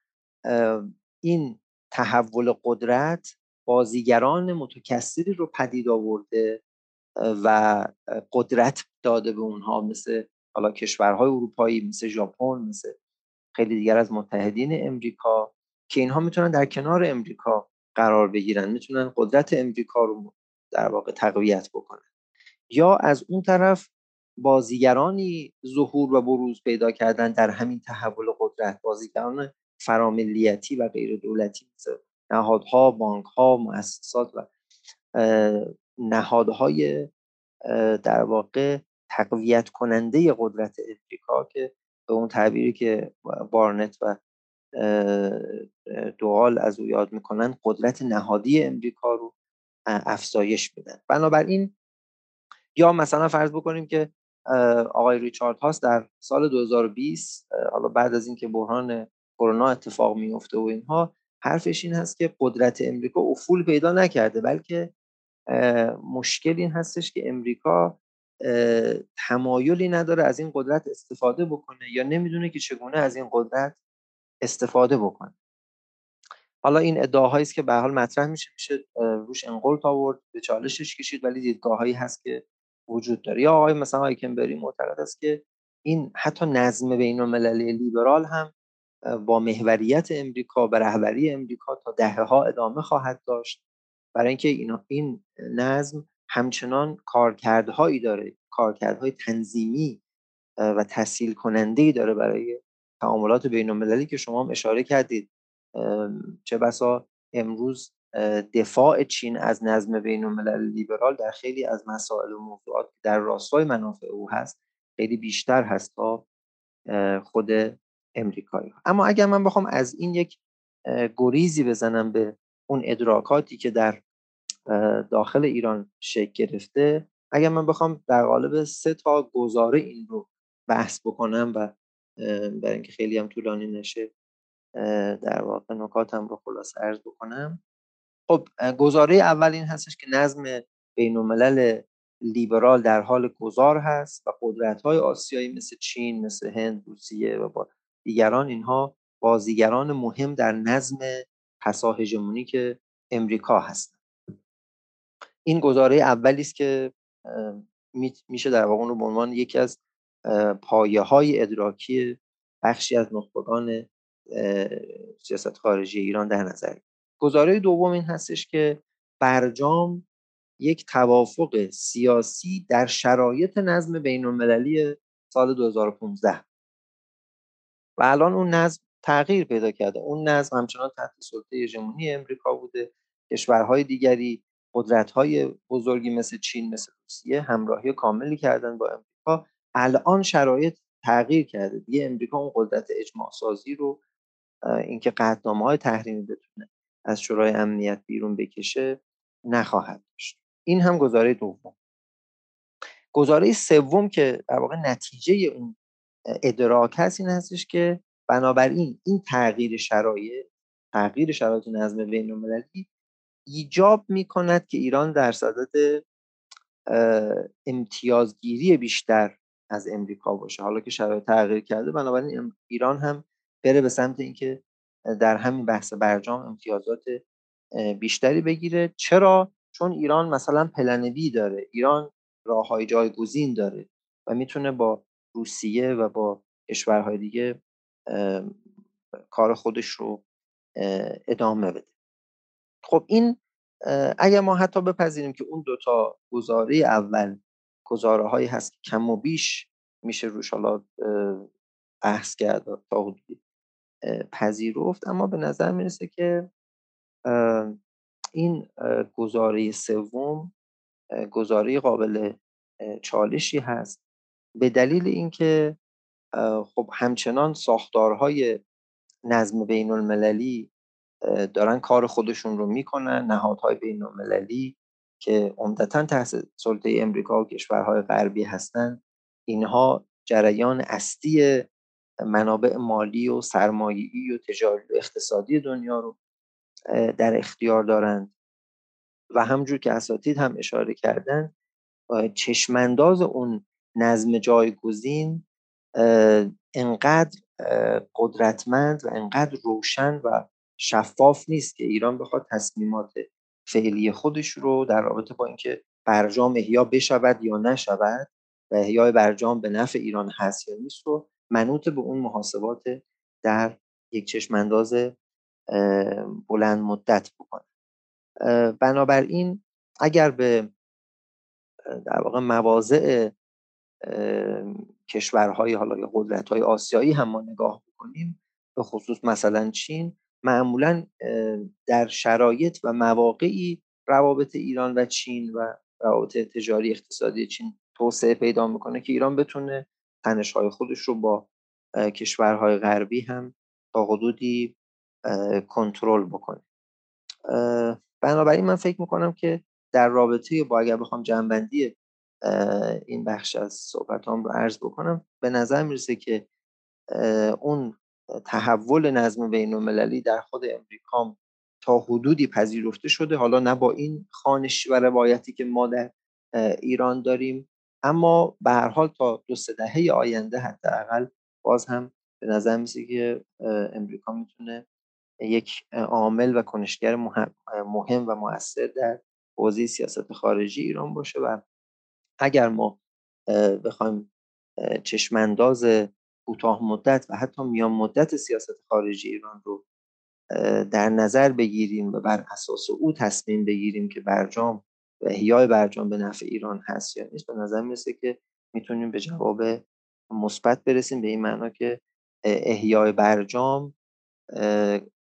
این تحول قدرت بازیگران متکثری رو پدید آورده و قدرت داده به اونها مثل حالا کشورهای اروپایی مثل ژاپن مثل خیلی دیگر از متحدین امریکا که اینها می‌تونن در کنار امریکا قرار بگیرن می‌تونن قدرت امریکا رو در واقع تقویت بکنن. یا از اون طرف بازیگرانی ظهور و بروز پیدا کردن در همین تحول قدرت بازیگران فراملیتی و غیر دولتی نهادها بانکها مؤسسات و نهادهای در واقع تقویت کننده قدرت امریکا که به اون تعبیری که بارنت و دوال از او یاد می‌کنن قدرت نهادی امریکا رو افزایش بدن بنابراین یا مثلا فرض بکنیم که آقای ریچارد هاست در سال 2020 حالا بعد از اینکه بحران کرونا اتفاق میفته و اینها حرفش این هست که قدرت امریکا افول پیدا نکرده بلکه مشکل این هستش که امریکا تمایلی نداره از این قدرت استفاده بکنه یا نمی‌دونه که چگونه از این قدرت استفاده بکنه. حالا این ادعاهایی است که به حال مطرح میشه میشه روش انقلت آورد به چالشش کشید ولی دیدگاهایی هست که وجود داره. یا آقای مثلا آیکنبری معتقد است که این حتی نظم بین المللی لیبرال هم با محوریت امریکا به رهبری امریکا تا دهه ها ادامه خواهد داشت. برای اینکه این این نظم همچنان کارکردهایی داره کارکردهای تنظیمی و تسهیل کننده ای داره برای تعاملات بین المللی که شما هم اشاره کردید. چه بسا امروز دفاع چین از نظم بین الملل لیبرال در خیلی از مسائل و موضوعات در راستای منافع او هست خیلی بیشتر هست تا خود امریکایی اما اگر من بخوام از این یک گریزی بزنم به اون ادراکاتی که در داخل ایران شکل گرفته اگر من بخوام در قالب سه تا گزاره این رو بحث بکنم و برای اینکه خیلی هم طولانی نشه در واقع نکاتم رو خلاص عرض بکنم. خب گزاره اول این هستش که نظم بین الملل لیبرال در حال گذار هست و قدرت های آسیایی مثل چین مثل هند روسیه و با دیگران اینها بازیگران مهم در نظم پسا که امریکا هستند. این گزاره اولی است که میشه در واقع رو به عنوان یکی از پایه های ادراکی بخشی از نخبگان سیاست خارجی ایران در نظر گزاره دوم این هستش که برجام یک توافق سیاسی در شرایط نظم بین المللی سال 2015 و الان اون نظم تغییر پیدا کرده. اون نظم همچنان تحت سلطه هژمونی امریکا بوده. کشورهای دیگری قدرت‌های بزرگی مثل چین مثل روسیه همراهی کاملی کردن با امریکا. الان شرایط تغییر کرده. دیگه امریکا اون قدرت اجماع سازی رو اینکه قطعنامه های تحریمی بتونه از شورای امنیت بیرون بکشه نخواهد داشت. این هم گزاره دوم. گزاره سوم که در واقع نتیجه اون ادراک هست این هستش که بنابراین این تغییر شرایط تغییر شرایط نظم بین المللی ایجاب می کند که ایران در صدد امتیازگیری بیشتر از امریکا باشه. حالا که شرایط تغییر کرده بنابراین ایران هم بره به سمت اینکه در همین بحث برجام امتیازات بیشتری بگیره. چرا؟ چون ایران مثلا پلن بی داره. ایران راه های جایگزین داره و می‌تونه با روسیه و با کشورهای دیگه کار خودش رو ادامه بده. خب این اگر ما حتی بپذیریم که اون دوتا گزاره اول گزاره هایی هست که کم و بیش میشه روش حالا بحث کرد تا حدودی پذیرفت. اما به نظر می‌رسه که این گزاره سوم گزاره قابل چالشی هست. به دلیل اینکه خب همچنان ساختارهای نظم بین المللی دارن کار خودشون رو می‌کنن نهادهای بین المللی که عمدتا تحت سلطه امریکا و کشورهای غربی هستند اینها جریان اصلی منابع مالی و سرمایه‌ای و تجاری و اقتصادی دنیا رو در اختیار دارند. و همجور که اساتید هم اشاره کردن چشمانداز اون نظم جایگزین انقدر قدرتمند و انقدر روشن و شفاف نیست که ایران بخواد تصمیمات فعلی خودش رو در رابطه با اینکه برجام احیا بشود یا نشود و احیای برجام به نفع ایران هست یا نیست رو منوط به اون محاسبات در یک چشمانداز بلند مدت بکنه. بنابراین اگر به در واقع مواضع کشورهای حالا یا قدرت‌های آسیایی هم ما نگاه بکنیم به خصوص مثلا چین معمولا در شرایط و مواقعی روابط ایران و چین و روابط تجاری اقتصادی چین توسعه پیدا می‌کنه که ایران بتونه تنش‌های خودش رو با کشورهای غربی هم تا حدودی کنترل بکنه. بنابراین من فکر می‌کنم که در رابطه با اگر بخوام جنبندی این بخش از صحبتام رو عرض بکنم به نظر می‌رسه که اون تحول نظم بین المللی در خود امریکا تا حدودی پذیرفته شده. حالا نه با این خانش و روایتی که ما در ایران داریم اما به هر حال تا دو سه دهه آینده حداقل باز هم به نظر میسه که امریکا می‌تونه یک عامل و کنشگر مهم و موثر در حوزه سیاست خارجی ایران باشه. و اگر ما بخوایم چشمانداز کوتاه مدت و حتی میان مدت سیاست خارجی ایران رو در نظر بگیریم و بر اساس او تصمیم بگیریم که برجام و احیای برجام به نفع ایران هست یا نیست به نظر می‌رسه که می‌تونیم به جواب مثبت برسیم به این معنا که احیای برجام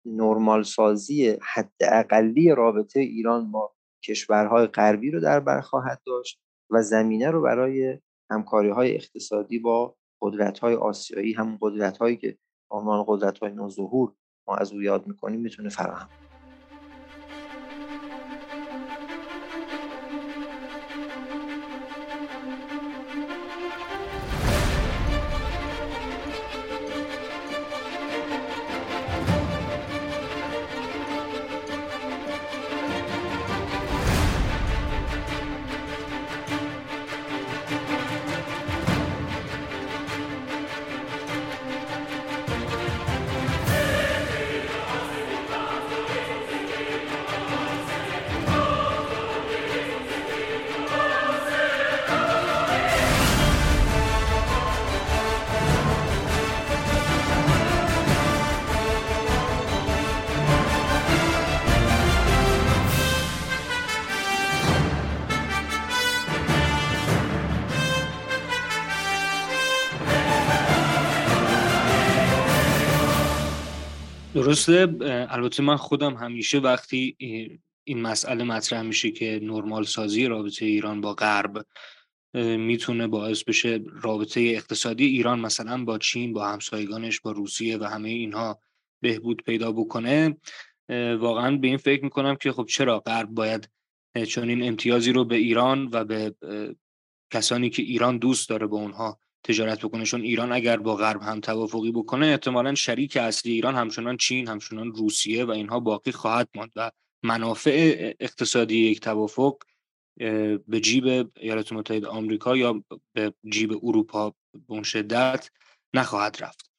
نرمال سازی حداقلی رابطه ایران با کشورهای غربی رو در بر خواهد داشت و زمینه رو برای همکاری های اقتصادی با قدرت های آسیایی همون قدرت هایی که عنوان قدرت های نوظهور ما از او یاد می‌کنیم می‌تونه فراهم درسته البته من خودم همیشه وقتی این مسئله مطرح میشه که نرمال سازی رابطه ایران با غرب می‌تونه باعث بشه رابطه اقتصادی ایران مثلا با چین با همسایگانش با روسیه و همه اینها بهبود پیدا بکنه. واقعا به این فکر می‌کنم که خب چرا غرب باید چون این امتیازی رو به ایران و به کسانی که ایران دوست داره با اونها تجارت بکنه. چون ایران اگر با غرب هم توافقی بکنه احتمالا شریک اصلی ایران همچنان چین همچنان روسیه و اینها باقی خواهد ماند و منافع اقتصادی یک توافق به جیب ایالات متحده آمریکا یا به جیب اروپا به اون شدت نخواهد رفت.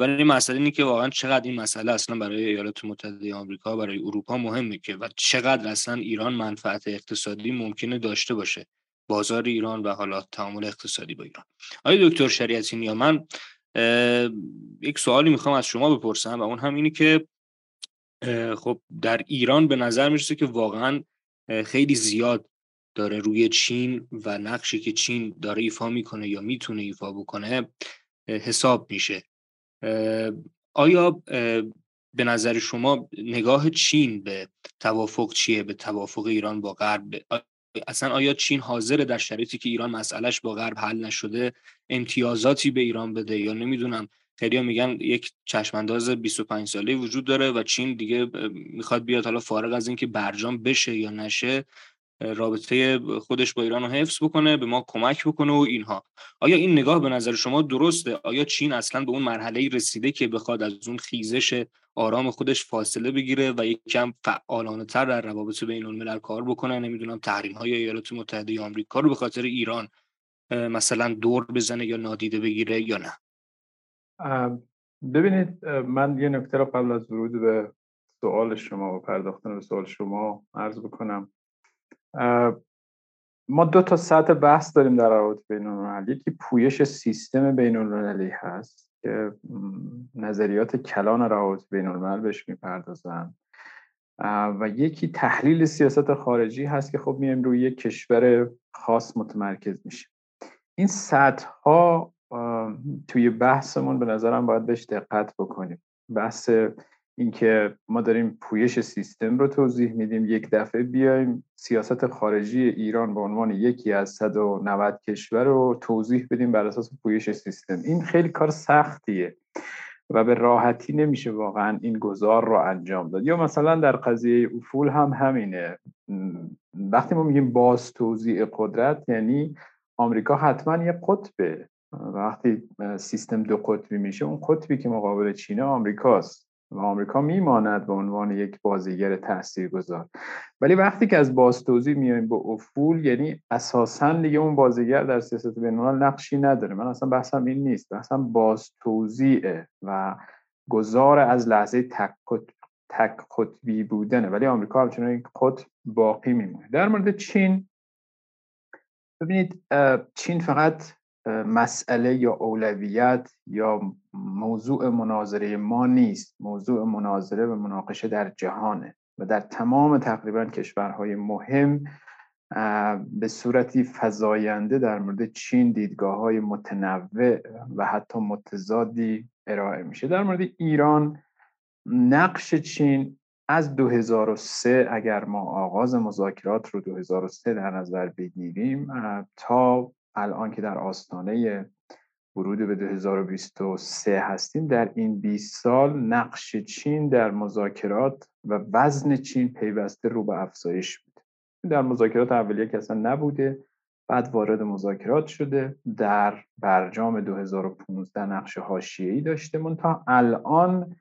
ولی مسئله اینه که واقعا چقدر این مسئله اصلا برای ایالات متحده آمریکا برای اروپا مهمه که و چقدر اصلا ایران منفعت اقتصادی ممکنه داشته باشه. بازار ایران و حالا تعامل اقتصادی با ایران. آقای دکتر شریعتی نیا من یک سوالی می‌خوام از شما بپرسم و اون هم اینه که خب در ایران به نظر می‌رسه که واقعا خیلی زیاد داره روی چین و نقشی که چین داره ایفا می‌کنه یا می‌تونه ایفا بکنه حساب میشه. آیا به نظر شما نگاه چین به توافق چیه؟ به توافق ایران با غرب؟ اصلا آیا چین حاضر در شرایطی که ایران مسئلهش با غرب حل نشده امتیازاتی به ایران بده؟ یا نمی‌دونم خیلی میگن یک چشمانداز 25 ساله وجود داره و چین دیگه می‌خواد بیاد حالا فارغ از اینکه برجام بشه یا نشه. رابطه خودش با ایران رو حفظ بکنه به ما کمک بکنه و اینها. آیا این نگاه به نظر شما درسته؟ آیا چین اصلا به اون مرحله رسیده که بخواد از اون خیزش آرام خودش فاصله بگیره و یک کم فعالانه تر در روابط بین الملل کار بکنه؟ نمی‌دونم تحریم های ایالات متحده آمریکا رو به خاطر ایران مثلا دور بزنه یا نادیده بگیره یا نه؟ ببینید من یه نکته رو قبل از ورود به سوال شما و پرداختن به سوال شما عرض بکنم. ما دو تا سطح بحث داریم در روابط بین المللی یکی پویش سیستم بین المللی هست که نظریات کلان روابط بین الملل بهش می‌پردازن. و یکی تحلیل سیاست خارجی هست که خب میایم روی یک کشور خاص متمرکز میشه این سطح ها توی بحثمون به نظرم باید بهش دقت بکنیم. بحث اینکه ما داریم پویش سیستم رو توضیح میدیم یک دفعه بیایم سیاست خارجی ایران به عنوان یکی از 190 کشور رو توضیح بدیم بر اساس پویش سیستم. این خیلی کار سختیه و به راحتی نمیشه واقعا این گذار رو انجام داد. یا مثلا در قضیه افول هم همینه. وقتی ما میگیم باز توضیح قدرت یعنی آمریکا حتما یه قطبه. وقتی سیستم دو قطبی میشه اون قطبی که مقابل چین آمریکاست. و آمریکا میماند به عنوان یک بازیگر تاثیرگذار. ولی وقتی که از بازتوزی میایم به افول یعنی اساسا دیگه اون بازیگر در سیاست بین نقشی نداره. من اصلا بحثم این نیست. بحثم بازتوزیعه و گذار از لحظه تک تک قطبی بودنه. ولی آمریکا همچنان یک قطب باقی میمونه. در مورد چین ببینید چین فقط مسئله یا اولویت یا موضوع مناظره ما نیست. موضوع مناظره و مناقشه در جهانه و در تمام تقریبا کشورهای مهم به صورتی فضاینده در مورد چین دیدگاه های متنوع و حتی متضادی ارائه میشه. در مورد ایران نقش چین از 2003 اگر ما آغاز مذاکرات رو 2003 در نظر بگیریم تا الان که در آستانه ورود به 2023 هستیم. در این 20 سال نقش چین در مذاکرات و وزن چین پیوسته رو به افزایش بوده در مذاکرات اولیه که اصلا نبوده بعد وارد مذاکرات شده در برجام 2015 نقش حاشیه‌ای داشته. من تا الان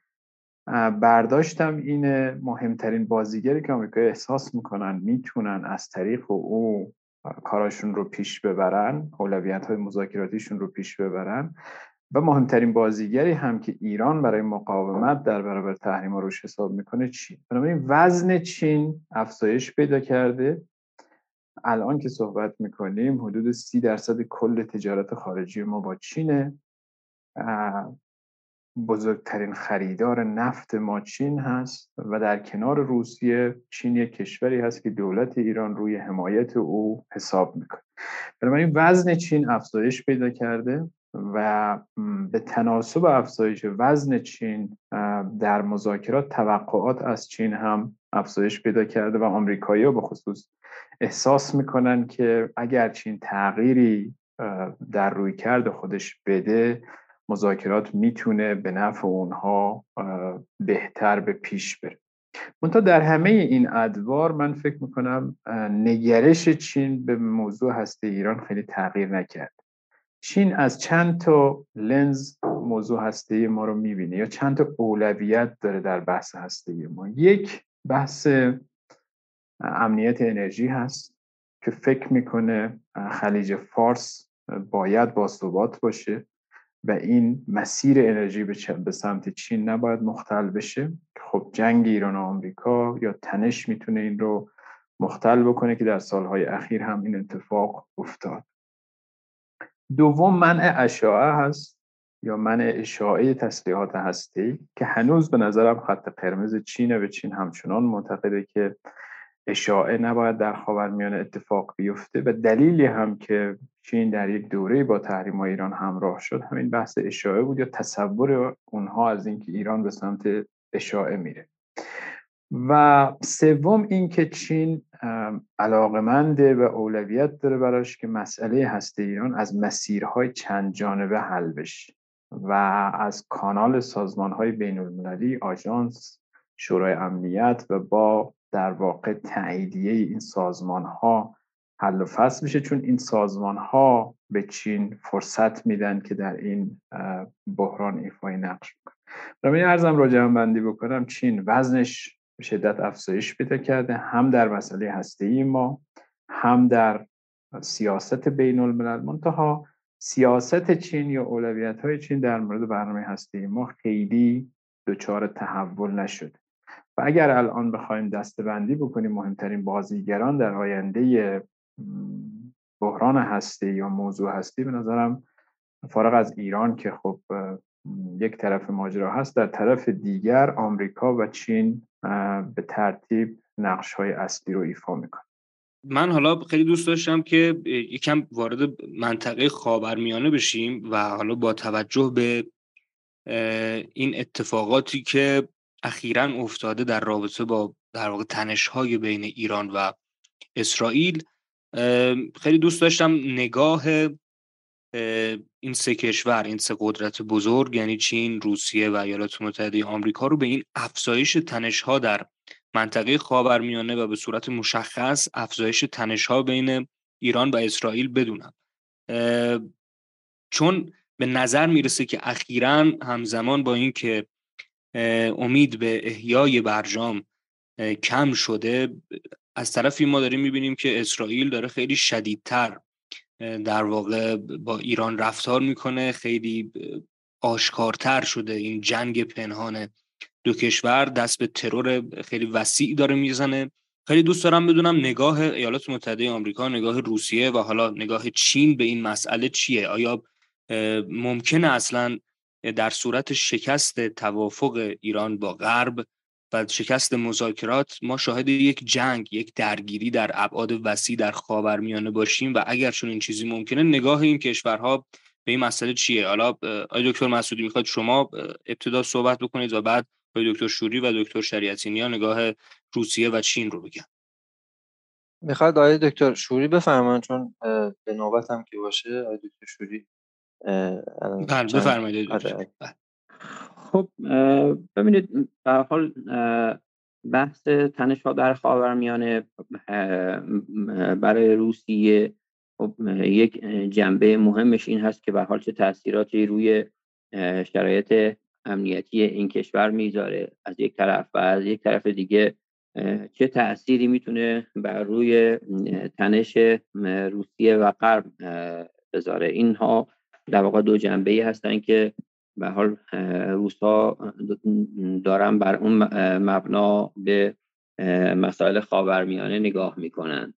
برداشتم اینه مهمترین بازیگری که آمریکا احساس می‌کنن می‌تونن از طریق او کاراشون رو پیش ببرن اولویت های مذاکراتیشون رو پیش ببرن. و مهمترین بازیگری هم که ایران برای مقاومت در برابر تحریم روش حساب می‌کنه چین بنابراین وزن چین افزایش پیدا کرده. الان که صحبت می‌کنیم حدود سی درصد کل تجارت خارجی ما با چینه. بزرگترین خریدار نفت ما چین هست و در کنار روسیه چین یک کشوری هست که دولت ایران روی حمایت او حساب می‌کنه. بنابراین وزن چین افزایش پیدا کرده و به تناسب افزایش وزن چین در مذاکرات توقعات از چین هم افزایش پیدا کرده و آمریکایی ها به خصوص احساس می‌کنن که اگر چین تغییری در روی کرد خودش بده مذاکرات می‌تونه به نفع اونها بهتر به پیش بره. منتها در همه این ادوار من فکر می‌کنم نگرش چین به موضوع هسته ایران خیلی تغییر نکرد. چین از چند تا لنز موضوع هسته ما رو می‌بینه یا چند تا اولویت داره در بحث هسته ما. یک بحث امنیت انرژی هست که فکر می‌کنه خلیج فارس باید با ثبات باشه. و این مسیر انرژی به سمت چین نباید مختل بشه. خب جنگ ایران و آمریکا یا تنش می‌تونه این رو مختل بکنه که در سالهای اخیر هم این اتفاق افتاد. دوم منع اشاعه هست یا منع اشاعه تسلیحات هستی که هنوز به نظرم خط قرمز چینه و چین همچنان معتقده که اشاعه نباید در خاورمیانه اتفاق بیفته و دلیلی هم که چین در یک دوره با تحریم ایران همراه شد همین بحث اشاعه بود یا تصور اونها از اینکه ایران به سمت اشاعه میره. و سوم اینکه چین علاقمنده و اولویت داره براش که مسئله هسته ایران از مسیرهای چند جانبه حل بشه و از کانال سازمان های بین المللی آژانس شورای امنیت و با در واقع تاییدیه این سازمان ها حل و فصل میشه چون این سازمان ها به چین فرصت میدن که در این بحران ایفای نقش بکنه. برای ارزم را جمع بندی بکنم چین وزنش به شدت افزایش پیدا کرده هم در مسئله هسته ای ما هم در سیاست بین الملل منتها سیاست چین یا اولویت های چین در مورد برنامه هسته ما خیلی دچار تحول نشده. و اگر الان بخوایم دستبندی بکنیم مهمترین بازیگران در آینده بحران هستی یا موضوع هستی به نظرم فارغ از ایران که خب یک طرف ماجرا هست در طرف دیگر آمریکا و چین به ترتیب نقش های اصلی رو ایفا می‌کنه من حالا خیلی دوست داشتم که یکم وارد منطقه خاورمیانه بشیم و حالا با توجه به این اتفاقاتی که اخیرا افتاده در رابطه با در واقع تنش های بین ایران و اسرائیل. خیلی دوست داشتم نگاه این سه کشور این سه قدرت بزرگ یعنی چین، روسیه و ایالات متحده آمریکا رو به این افزایش تنش ها در منطقه خاورمیانه و به صورت مشخص افزایش تنش ها بین ایران و اسرائیل بدونم. چون به نظر می‌رسه که اخیرا همزمان با اینکه امید به احیای برجام کم شده. از طرفی ما داریم می‌بینیم که اسرائیل داره خیلی شدیدتر در واقع با ایران رفتار می‌کنه. خیلی آشکارتر شده. این جنگ پنهان دو کشور دست به ترور خیلی وسیع داره می‌زنه. خیلی دوست دارم بدونم نگاه ایالات متحده آمریکا نگاه روسیه و حالا نگاه چین به این مسئله چیه؟ آیا ممکنه اصلا در صورت شکست توافق ایران با غرب و شکست مذاکرات ما شاهد یک جنگ یک درگیری در ابعاد وسیع در خاورمیانه باشیم و اگر چون این چیزی ممکنه نگاه این کشورها به این مسئله چیه؟ حالا آقای دکتر مسعودی می‌خواد شما ابتدا صحبت بکنید و بعد آقای دکتر شوری و دکتر شریعتی نیا نگاه روسیه و چین رو بگن. می‌خواد آقای دکتر شوری بفرمان چون به نوبتم که باشه آقای دکتر شوری بفرمایید آره. بله. خب ببینید به حال بحث تنش ها در خاورمیانه برای روسیه خب یک جنبه مهمش این هست که به حال چه تاثیراتی روی شرایط امنیتی این کشور می‌ذاره از یک طرف و از یک طرف دیگه چه تأثیری می‌تونه بر روی تنش روسیه و غرب بذاره اینها در واقع دو جنبه ای هستن که به حال روسا دارن بر اون مبنا به مسائل خاورمیانه نگاه می‌کنن.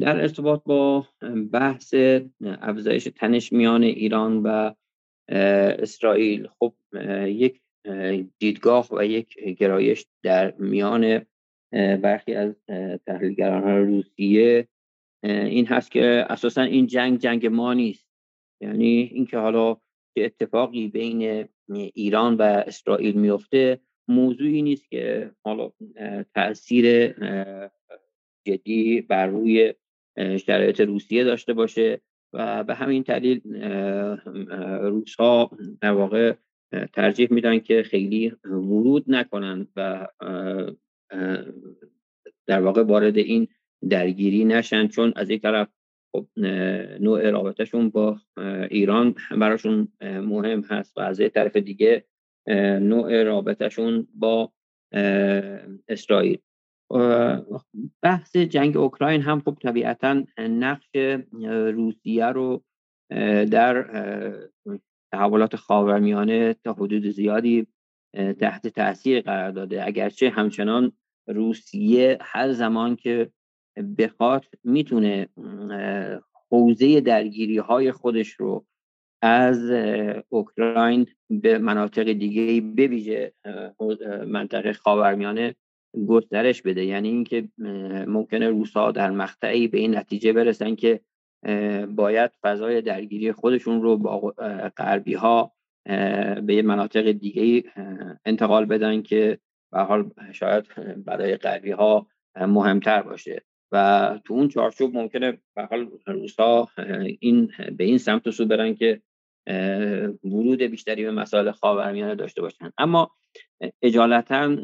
در ارتباط با بحث افزایش تنش میان ایران و اسرائیل خب یک دیدگاه و یک گرایش در میان برخی از تحلیلگران روسیه این هست که اساسا این جنگ جنگ ما نیست. یعنی اینکه حالا که اتفاقی بین ایران و اسرائیل میفته موضوعی نیست که حالا تاثیر جدی بر روی شرایط روسیه داشته باشه و به همین دلیل روس ها در واقع ترجیح میدن که خیلی ورود نکنند و در واقع وارد این درگیری نشن چون از یک طرف خب نوع رابطهشون با ایران براشون مهم هست و از طرف دیگه نوع رابطهشون با اسرائیل. بحث جنگ اوکراین هم خب طبیعتا نقش روسیه رو در تحولات خاورمیانه تا حدود زیادی تحت تاثیر قرار داده. اگرچه همچنان روسیه هر زمان که بخواد می‌تونه حوزه درگیری های خودش رو از اوکراین به مناطق دیگه بویژه منطقه خاورمیانه گسترش بده. یعنی اینکه ممکنه روسا در مقطعی به این نتیجه برسن که باید فضای درگیری خودشون رو با غربی ها به یه مناطق دیگه انتقال بدن که به حال شاید برای غربی ها مهمتر باشه. و تو اون چارچوب ممکنه به حال روسا این به این سمت و سو برن که ورود بیشتری به مسائل خاورمیانه داشته باشن. اما اجالتا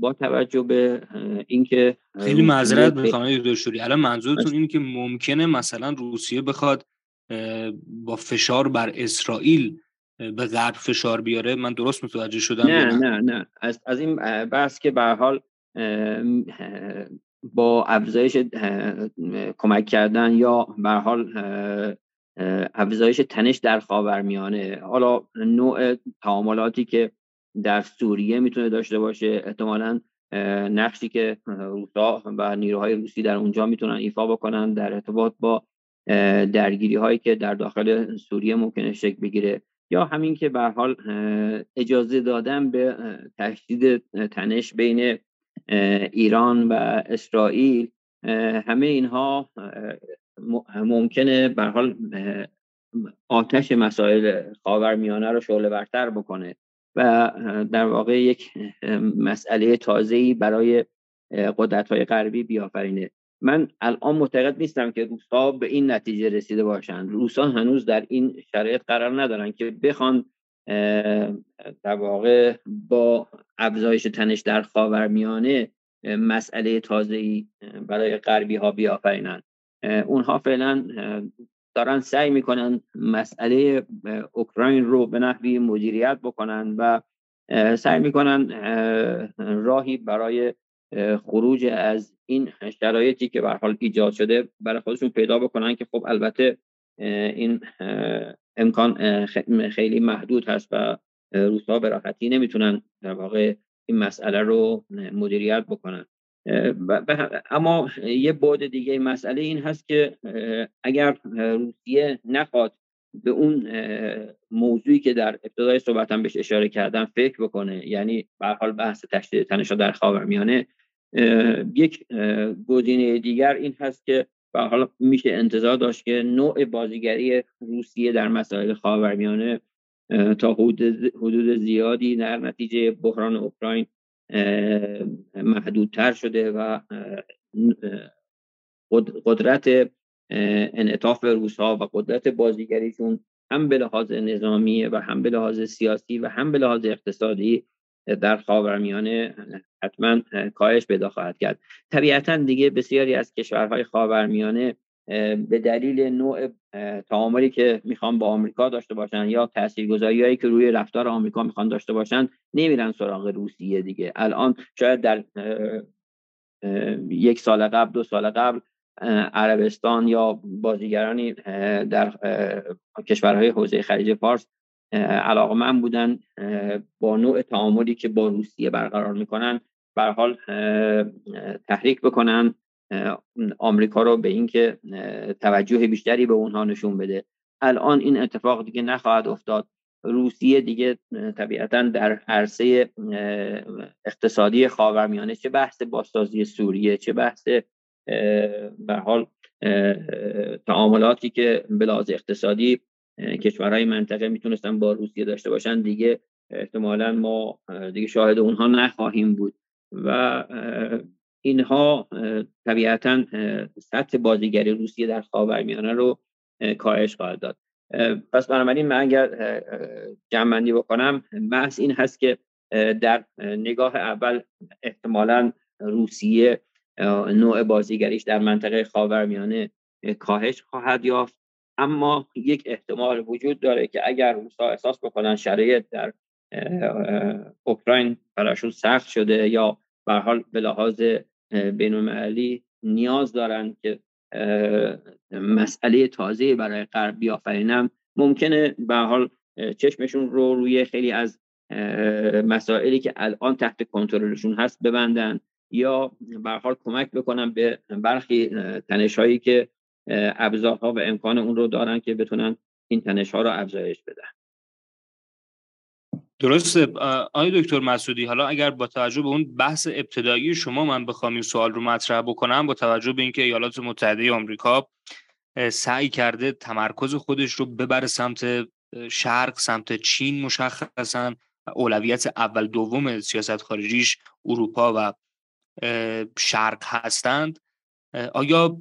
با توجه به اینکه خیلی معذرت می‌خوام دکتر الان منظورتون اینه که ممکنه مثلا روسیه بخواد با فشار بر اسرائیل به غرب فشار بیاره؟ من درست متوجه شدم نه نه؟ نه از, از این بحث که به حال با افزایش کمک کردن یا به حال افزایش تنش در خاورمیانه. حالا نوع تعاملاتی که در سوریه می‌تونه داشته باشه احتمالا نقشی که روسا و نیروهای روسی در اونجا می‌تونن ایفا بکنن در ارتباط با درگیری هایی که در داخل سوریه ممکنه شکل بگیره. یا همین که به حال اجازه دادن به تشدید تنش بین ایران و اسرائیل همه اینها ممکنه به حال آتش مسائل خاورمیانه رو شعله برتر بکنه و در واقع یک مسئله تازه‌ای برای قدرت های غربی بیافرینه. من الان معتقد نیستم که روسا به این نتیجه رسیده باشند. روسا هنوز در این شرایط قرار ندارن که بخوان در واقع با افزایش تنش در خاورمیانه مسئله تازه‌ای برای غربی ها بیافرینند اونها فعلا دارن سعی می‌کنن مسئله اوکراین رو به نحوی مدیریت بکنن و سعی می‌کنن راهی برای خروج از این شرایطی که به حال ایجاد شده برای خودشون پیدا بکنن که خب البته این امکان خیلی محدود هست و روسا به راحتی نمی‌تونن در واقع این مسئله رو مدیریت بکنن. اما یه بعد دیگه مسئله این هست که اگر روسیه نخواد به اون موضوعی که در ابتدای صحبتم بهش اشاره کردم فکر بکنه یعنی به حال بحث تشدید تنشا در خاورمیانه یک گزینه دیگر این هست که به حال میشه انتظار داشت که نوع بازیگری روسیه در مسائل خاورمیانه تا حدود زیادی در نتیجه بحران اوکراین محدودتر شده و قدرت انعطاف روسها و قدرت بازیگریشون هم به لحاظ نظامی و هم به لحاظ سیاسی و هم به لحاظ اقتصادی در خاورمیانه حتما کاهش پیدا خواهد کرد. طبیعتا دیگه بسیاری از کشورهای خاورمیانه به دلیل نوع تعاملی که می‌خوان با آمریکا داشته باشن یا تاثیرگذاری هایی که روی رفتار آمریکا می‌خوان داشته باشن نمیرن سراغ روسیه دیگه. الان شاید در یک سال قبل دو سال قبل عربستان یا بازیگرانی در کشورهای حوزه خلیج فارس علاقمند بودن با نوع تعاملی که با روسیه برقرار می‌کنن بر حال تحریک بکنن آمریکا رو به اینکه توجه بیشتری به اونها نشون بده. الان این اتفاق دیگه نخواهد افتاد. روسیه دیگه طبیعتا در عرصه اقتصادی خاورمیانه چه بحث بازسازی سوریه چه بحث به حال تعاملاتی که به اقتصادی کشورهای منطقه می‌تونستن با روسیه داشته باشن دیگه احتمالا ما دیگه شاهد اونها نخواهیم بود. و اینها طبیعتا سطح بازیگری روسیه در خاورمیانه رو کاهش خواهد داد. پس بنابراین من اگر جمعندی بکنم بحث این هست که در نگاه اول احتمالا روسیه نوع بازیگریش در منطقه خاورمیانه کاهش خواهد یافت. اما یک احتمال وجود داره که اگر روسا احساس بکنن شرایط در اوکراین براشون سخت شده یا به حال به لحاظ بینالمللی نیاز دارن که مسئله تازه برای غرب بیافرینم ممکنه به حال چشمشون رو روی خیلی از مسائلی که الان تحت کنترلشون هست ببندن یا به حال کمک بکنن به برخی تنش هایی که ابزارها و امکان اون رو دارن که بتونن این تنش ها رو افزایش بدن. درسته. آقای دکتر مسعودی حالا اگر با توجه به اون بحث ابتدایی شما من بخوام این سوال رو مطرح بکنم با توجه به اینکه ایالات متحده آمریکا سعی کرده تمرکز خودش رو ببره سمت شرق سمت چین مشخصا اولویت اول دوم سیاست خارجیش اروپا و شرق هستند. آیا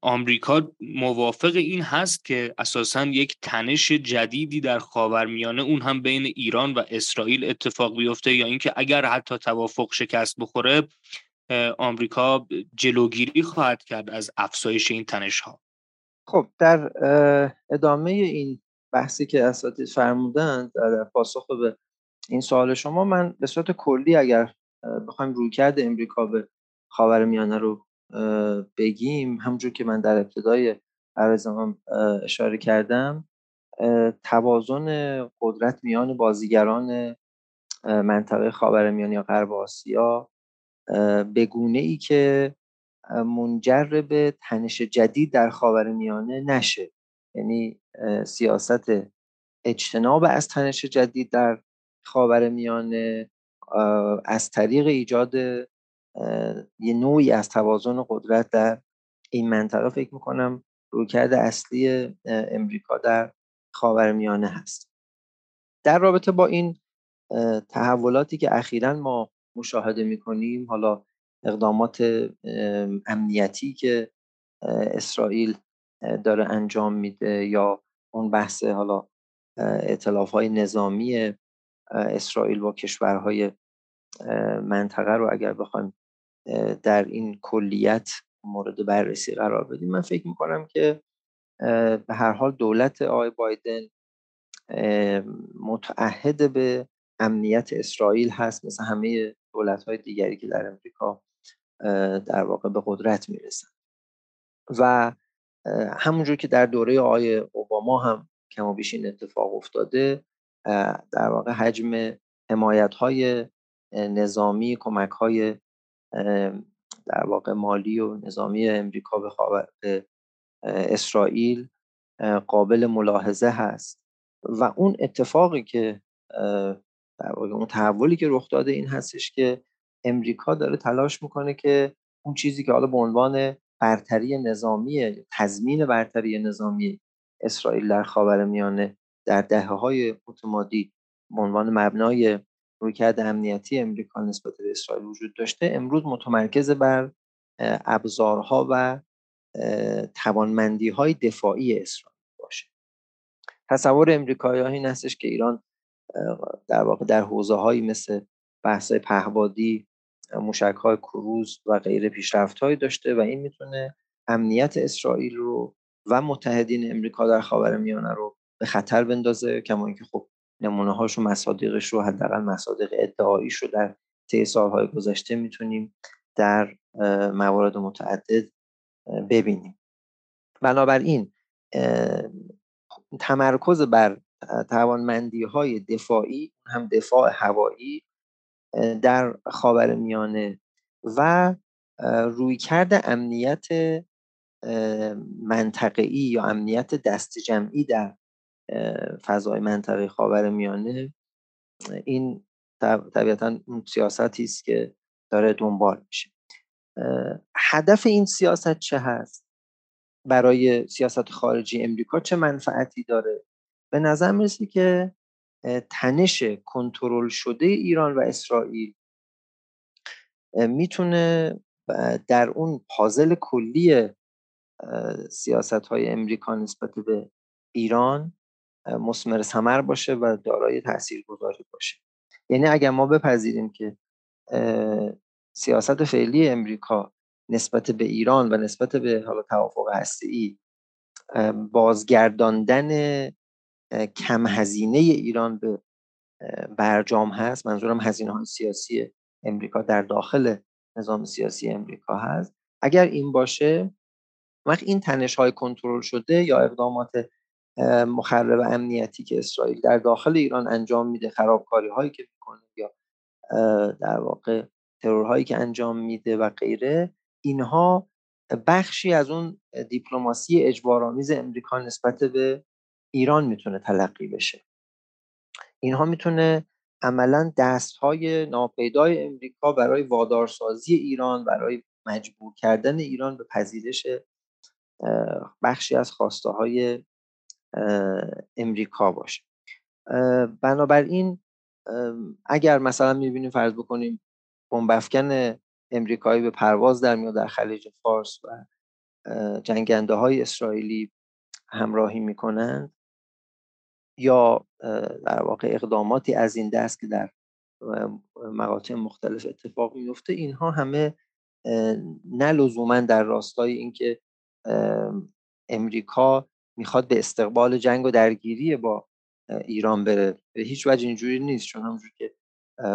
آمریکا موافق این هست که اساسا یک تنش جدیدی در خاورمیانه اون هم بین ایران و اسرائیل اتفاق بیفته یا اینکه اگر حتی توافق شکست بخوره آمریکا جلوگیری خواهد کرد از افزایش این تنش ها خب در ادامه این بحثی که اساتید فرمودند در پاسخ به این سوال شما من به صورت کلی اگر بخوایم رویکرد امریکا به خاورمیانه رو بگیم همونجور که من در ابتدای عرضم اشاره کردم توازن قدرت میان بازیگران منطقه خاورمیانه یا غرب آسیا به گونه ای که منجر به تنش جدید در خاورمیانه نشه. یعنی سیاست اجتناب از تنش جدید در خاورمیانه از طریق ایجاد یه نوعی از توازن قدرت در این منطقه فکر می‌کنم رویکرد اصلی امریکا در خاورمیانه هست. در رابطه با این تحولاتی که اخیرا ما مشاهده می‌کنیم حالا اقدامات امنیتی که اسرائیل داره انجام میده یا اون بحث حالا اطلاف های نظامی اسرائیل با کشورهای منطقه رو اگر بخوایم در این کلیت مورد بررسی قرار بدیم. من فکر می‌کنم که به هر حال دولت آقای بایدن متعهد به امنیت اسرائیل هست. مثل همه دولت های دیگری که در امریکا در واقع به قدرت می‌رسن. و همونجور که در دوره آقای اوباما هم کم و بیش این اتفاق افتاده در واقع حجم حمایت های نظامی کمک های در واقع مالی و نظامی امریکا به, به اسرائیل قابل ملاحظه هست. و اون اتفاقی که در واقع اون تحولی که رخ داده این هستش که امریکا داره تلاش می‌کنه که اون چیزی که حالا به عنوان برتری نظامی تضمین برتری نظامی اسرائیل در خاورمیانه در دهه های متمادی به عنوان مبنای رویکرد امنیتی امریکا نسبت به اسرائیل وجود داشته. امروز متمرکز بر ابزارها و توانمندی های دفاعی اسرائیل باشه. تصور امریکایی این هستش که ایران در واقع در حوزه هایی مثل بحث پهبادی موشک های کروز و غیر پیشرفت هایی داشته و این می‌تونه امنیت اسرائیل رو و متحدین امریکا در خاورمیانه رو به خطر بندازه کما اینکه خب نمونه هاش و مصادیقش رو حداقل مصادیق ادعاییش رو در طی سالهای گذشته می‌تونیم در موارد متعدد ببینیم. بنابراین تمرکز بر توانمندی های دفاعی هم دفاع هوایی در خاور میانه و رویکرد امنیت منطقه‌ای یا امنیت دست جمعی در فضای منطقه خاور میانه این طبیعتا سیاستی است که داره دنبال میشه. هدف این سیاست چه هست؟ برای سیاست خارجی امریکا چه منفعتی داره؟ به نظر می‌رسه که تنش کنترل شده ایران و اسرائیل می‌تونه در اون پازل کلی سیاست های امریکا نسبت به ایران مسمر ثمر باشه و دارای تاثیرگذاری باشه. یعنی اگر ما بپذیریم که سیاست فعلی امریکا نسبت به ایران و نسبت به حالا توافق ای بازگرداندن کم هزینه ایران به برجام هست منظورم هزینه های سیاسی امریکا در داخل نظام سیاسی امریکا هست. اگر این باشه وقت این تنش های کنترل شده یا اقدامات مخرب امنیتی که اسرائیل در داخل ایران انجام میده خرابکاری هایی که می‌کنه یا در واقع ترورهایی که انجام میده و غیره اینها بخشی از اون دیپلماسی اجبارآمیز امریکا نسبت به ایران می‌تونه تلقی بشه. اینها می‌تونه عملا دست های ناپیدای امریکا برای وادارسازی ایران برای مجبور کردن ایران به پذیرش بخشی از خواسته های امریکا باشه. بنابراین اگر مثلا می‌بینیم فرض بکنیم بمبافکن امریکایی به پرواز در میاد در خلیج فارس و جنگنده های اسرائیلی همراهی می‌کنند یا در واقع اقداماتی از این دست که در مقاطع مختلف اتفاق میفته اینها همه نه در راستای اینکه امریکا می‌خواد به استقبال جنگ و درگیری با ایران بره. به هیچ وجه اینجوری نیست. چون همونجور که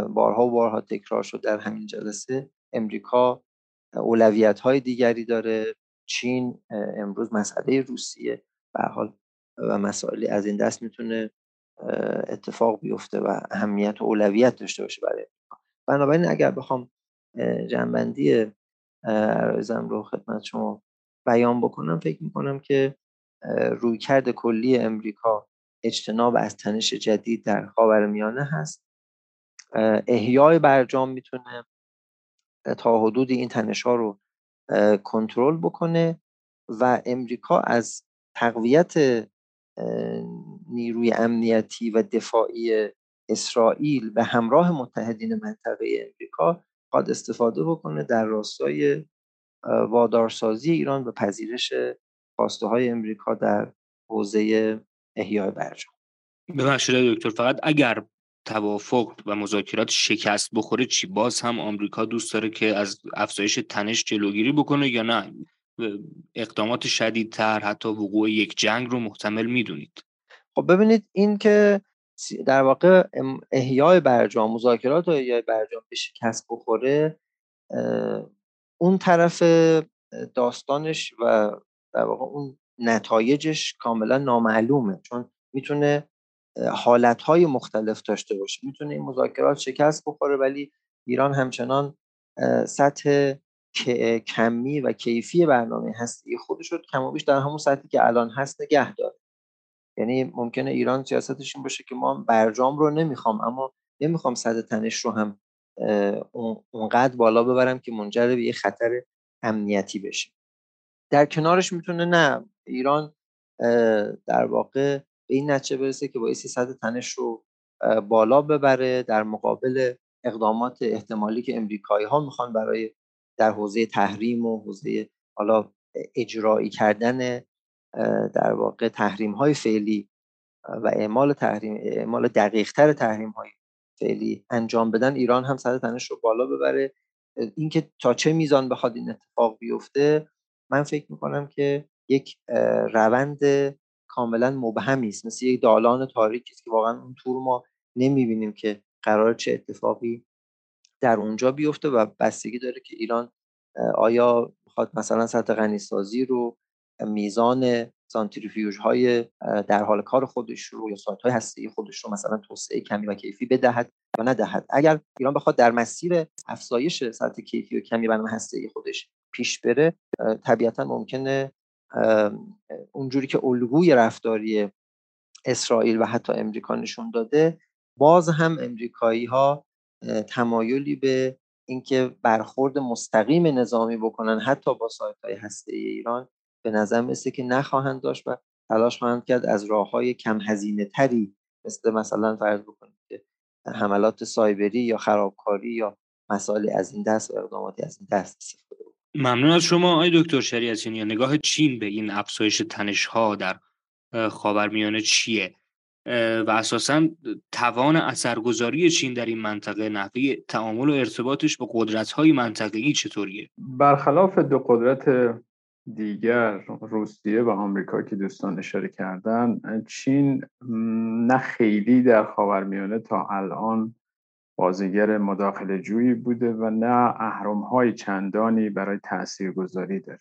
بارها و بارها تکرار شد در همین جلسه امریکا اولویت های دیگری داره. چین امروز مسئله روسیه. به حال و مسائلی از این دست می‌تونه اتفاق بیفته و اهمیت و اولویت داشته باشه برای بنابراین اگر بخوام جنبندی عرایزم رو خدمت شما بیان بکنم فکر می‌کنم که رویکرد کلی امریکا اجتناب از تنش جدید در میانه هست. احیای برجام می‌تونه تا حدود این تنش ها رو کنترل بکنه و امریکا از تقویت نیروی امنیتی و دفاعی اسرائیل به همراه متحدین منطقه امریکا خواهد استفاده بکنه در راستای وادارسازی ایران به پذیرش خواسته های امریکا در حوزه احیای برجام. ببخشید دکتر فقط اگر توافق و مذاکرات شکست بخوره چی؟ باز هم آمریکا دوست داره که از افزایش تنش جلوگیری بکنه یا نه؟ اقدامات شدیدتر حتی وقوع یک جنگ رو محتمل می‌دونید. خب ببینید این که در واقع احیای برجام مذاکرات و احیای برجام به شکست بخوره اون طرف داستانش و در واقع اون نتایجش کاملا نامعلومه. چون می‌تونه حالتهای مختلف داشته باشه. می‌تونه این مذاکرات شکست بخوره ولی ایران همچنان سطح کمی و کیفی برنامه هستی. خودش رو کم و بیش در همون سطحی که الان هست نگه داره. یعنی ممکنه ایران سیاستش این باشه که ما برجام رو نمی‌خوام اما نمی‌خوام صد تنش رو هم اونقدر بالا ببرم که منجر به یه خطر امنیتی بشه. در کنارش می‌تونه نه ایران در واقع به این نتیجه برسه که باعث صد تنش رو بالا ببره در مقابل اقدامات احتمالی که امریکایی ها می‌خوان برای در حوزه تحریم و حوزه حالا اجرایی کردن در واقع تحریم های فعلی و اعمال تحریم اعمال دقیق تر تحریم های فعلی انجام بدن ایران هم سر تنش رو بالا ببره. اینکه تا چه میزان بخواد این اتفاق بیفته من فکر می‌کنم که یک روند کاملا مبهمی است. مثل یک دالان تاریکی است که واقعا اون طور ما نمی‌بینیم که قرار چه اتفاقی در اونجا بیفته و بستگی داره که ایران آیا می‌خواد مثلا سطح غنیسازی رو میزان سانتریفیوژ های در حال کار خودش رو یا سایت های هسته خودش رو مثلا توسعه کمی و کیفی بدهد یا ندهد. اگر ایران بخواد در مسیر افزایش سطح کیفی و کمی برنامه هسته خودش پیش بره طبیعتا ممکنه اونجوری که الگوی رفتاری اسرائیل و حتی امریکا نشون داده باز هم امریکایی ها تمایلی به اینکه برخورد مستقیم نظامی بکنن حتی با سایت های هسته ایران به نظر مثل که نخواهند داشت و تلاش خواهند کرد از راه های کم هزینه تری مثل مثلا فرض بکنید که حملات سایبری یا خرابکاری یا مسائل از این دست و اقداماتی از این دست استفاده ممنون از شما آقای دکتر شریعتی نگاه چین به این افزایش تنش ها در خاورمیانه چیه؟ و اساسا توان اثرگذاری چین در این منطقه نحوه تعامل و ارتباطش با قدرت های منطقه‌ای چطوریه؟ برخلاف دو قدرت دیگر روسیه و آمریکا که دوستان اشاره کردن چین نه خیلی در خاورمیانه تا الان بازیگر مداخله جویی بوده و نه اهرم های چندانی برای تاثیرگذاری داره.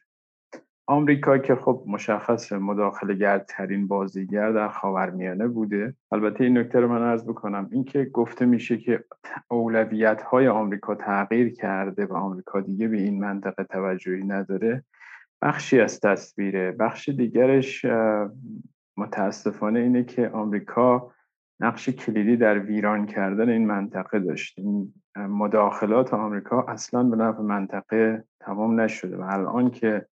آمریکا که خب مشخص مداخله گردترین بازیگر در خاورمیانه بوده. البته این نکته رو من عرض بکنم. اینکه گفته میشه که اولویت های آمریکا تغییر کرده و آمریکا دیگه به این منطقه توجهی نداره بخشی از تصویره. بخش دیگرش متاسفانه اینه که آمریکا نقش کلیدی در ویران کردن این منطقه داشت این مداخلات آمریکا اصلا به نفع منطقه تمام نشده و الان که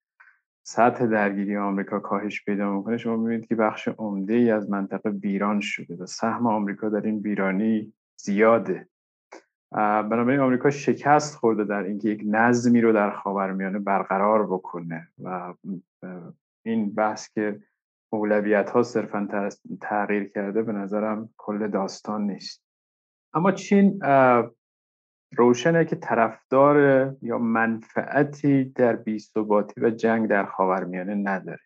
سطح درگیری آمریکا کاهش پیدا می‌کنه شما می‌بینید که بخش عمده ای از منطقه ویران شده و سهم آمریکا در این ویرانی زیاده. بنابراین آمریکا شکست خورده در اینکه یک نظمی رو در خاورمیانه برقرار بکنه و این بحث که اولویت ها صرفا تغییر کرده به نظرم کل داستان نیست. اما چین روشنه که طرفدار یا منفعتی در بیثباتی و جنگ در خاورمیانه نداره.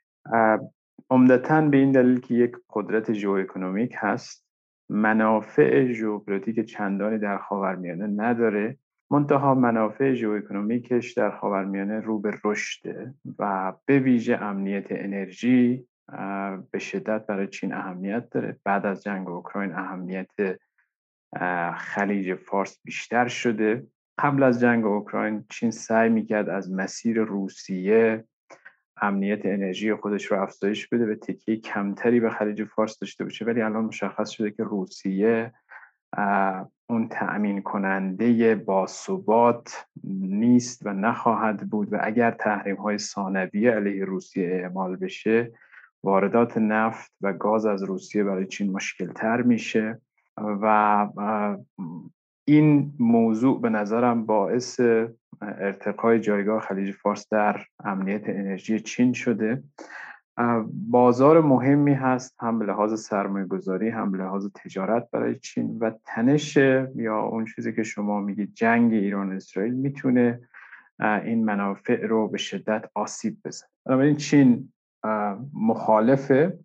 عمدتا به این دلیل که یک قدرت ژئواکونومیک هست منافع ژئوپلیتیک چندانی در خاورمیانه نداره. منتها منافع ژئواکونومیکش در خاورمیانه رو به رشده و به ویژه امنیت انرژی به شدت برای چین اهمیت داره. بعد از جنگ اوکراین اهمیت خلیج فارس بیشتر شده. قبل از جنگ اوکراین چین سعی می‌کرد از مسیر روسیه امنیت انرژی خودش رو افزایش بده و تکیه کمتری به خلیج فارس داشته باشه. ولی الان مشخص شده که روسیه اون تأمین کننده باثبات نیست و نخواهد بود و اگر تحریم های ثانویه علیه روسیه اعمال بشه واردات نفت و گاز از روسیه برای چین مشکل تر میشه و این موضوع به نظرم باعث ارتقای جایگاه خلیج فارس در امنیت انرژی چین شده. بازار مهمی هست هم به لحاظ سرمایه گذاری هم به لحاظ تجارت برای چین و تنش یا اون چیزی که شما میگید جنگ ایران اسرائیل می‌تونه این منافع رو به شدت آسیب بزنه. بنابراین چین مخالفه.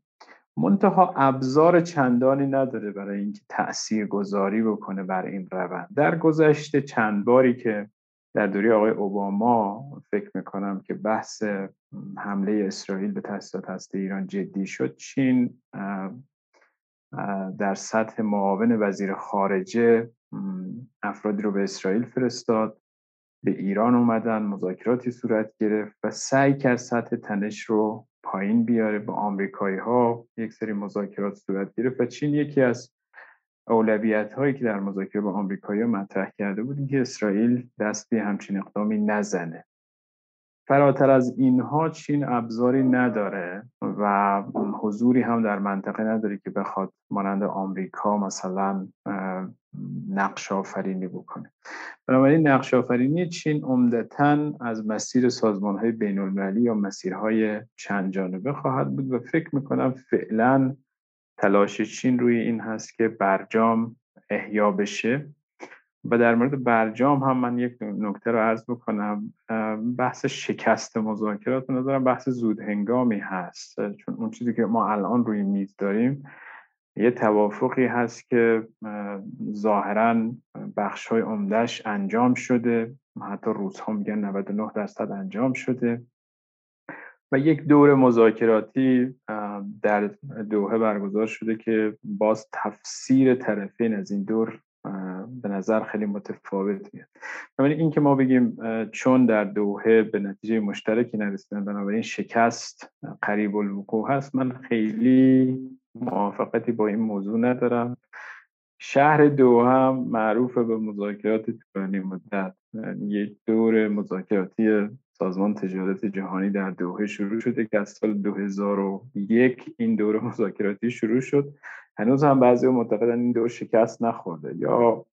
منتها ابزار چندانی نداره برای اینکه تأثیر گذاری بکنه بر این روند. در گذشته چند باری که در دوری آقای اوباما فکر می‌کنم که بحث حمله اسرائیل به تاسیسات هسته ایران جدی شد چین در سطح معاون وزیر خارجه افرادی رو به اسرائیل فرستاد به ایران اومدن مذاکراتی صورت گرفت و سعی کرد سطح تنش رو پایین بیاره با آمریکایی ها یک سری مذاکرات صورت گرفت و چین یکی از اولویت هایی که در مذاکره با آمریکایی مطرح کرده بود که اسرائیل دست به همچین اقدامی نزنه. فراتر از اینها چین ابزاری نداره و حضوری هم در منطقه نداره که بخواد مانند آمریکا مثلا نقش آفرینی بکنه. بنابراین نقش آفرینی چین عمدتا از مسیر سازمان های بین المللی یا مسیرهای چند جانبه خواهد بود و فکر می‌کنم فعلا تلاش چین روی این هست که برجام احیا بشه. و در مورد برجام هم من یک نکته رو عرض بکنم. بحث شکست مذاکرات نظرم بحث زود هنگامی هست. چون اون چیزی که ما الان روی میز داریم یه توافقی هست که ظاهرا بخش های عمدهش انجام شده. حتی روز ها میگن 99 درصد انجام شده. و یک دور مذاکراتی در دوحه برگزار شده که باز تفسیر طرفین از این دور به نظر خیلی متفاوت میاد. بنابراین این که ما بگیم چون در دوحه به نتیجه مشترکی نرسیدن بنابراین شکست قریب الوقوع هست من خیلی موافقتی با این موضوع ندارم. شهر دوحه هم معروف به مذاکرات طولانی مدت. یک دور مذاکراتی سازمان تجارت جهانی در دوحه شروع شده که از سال 2001 این دوره مذاکراتی شروع شد. هنوز هم بعضی معتقدن این دور شکست نخورده. یا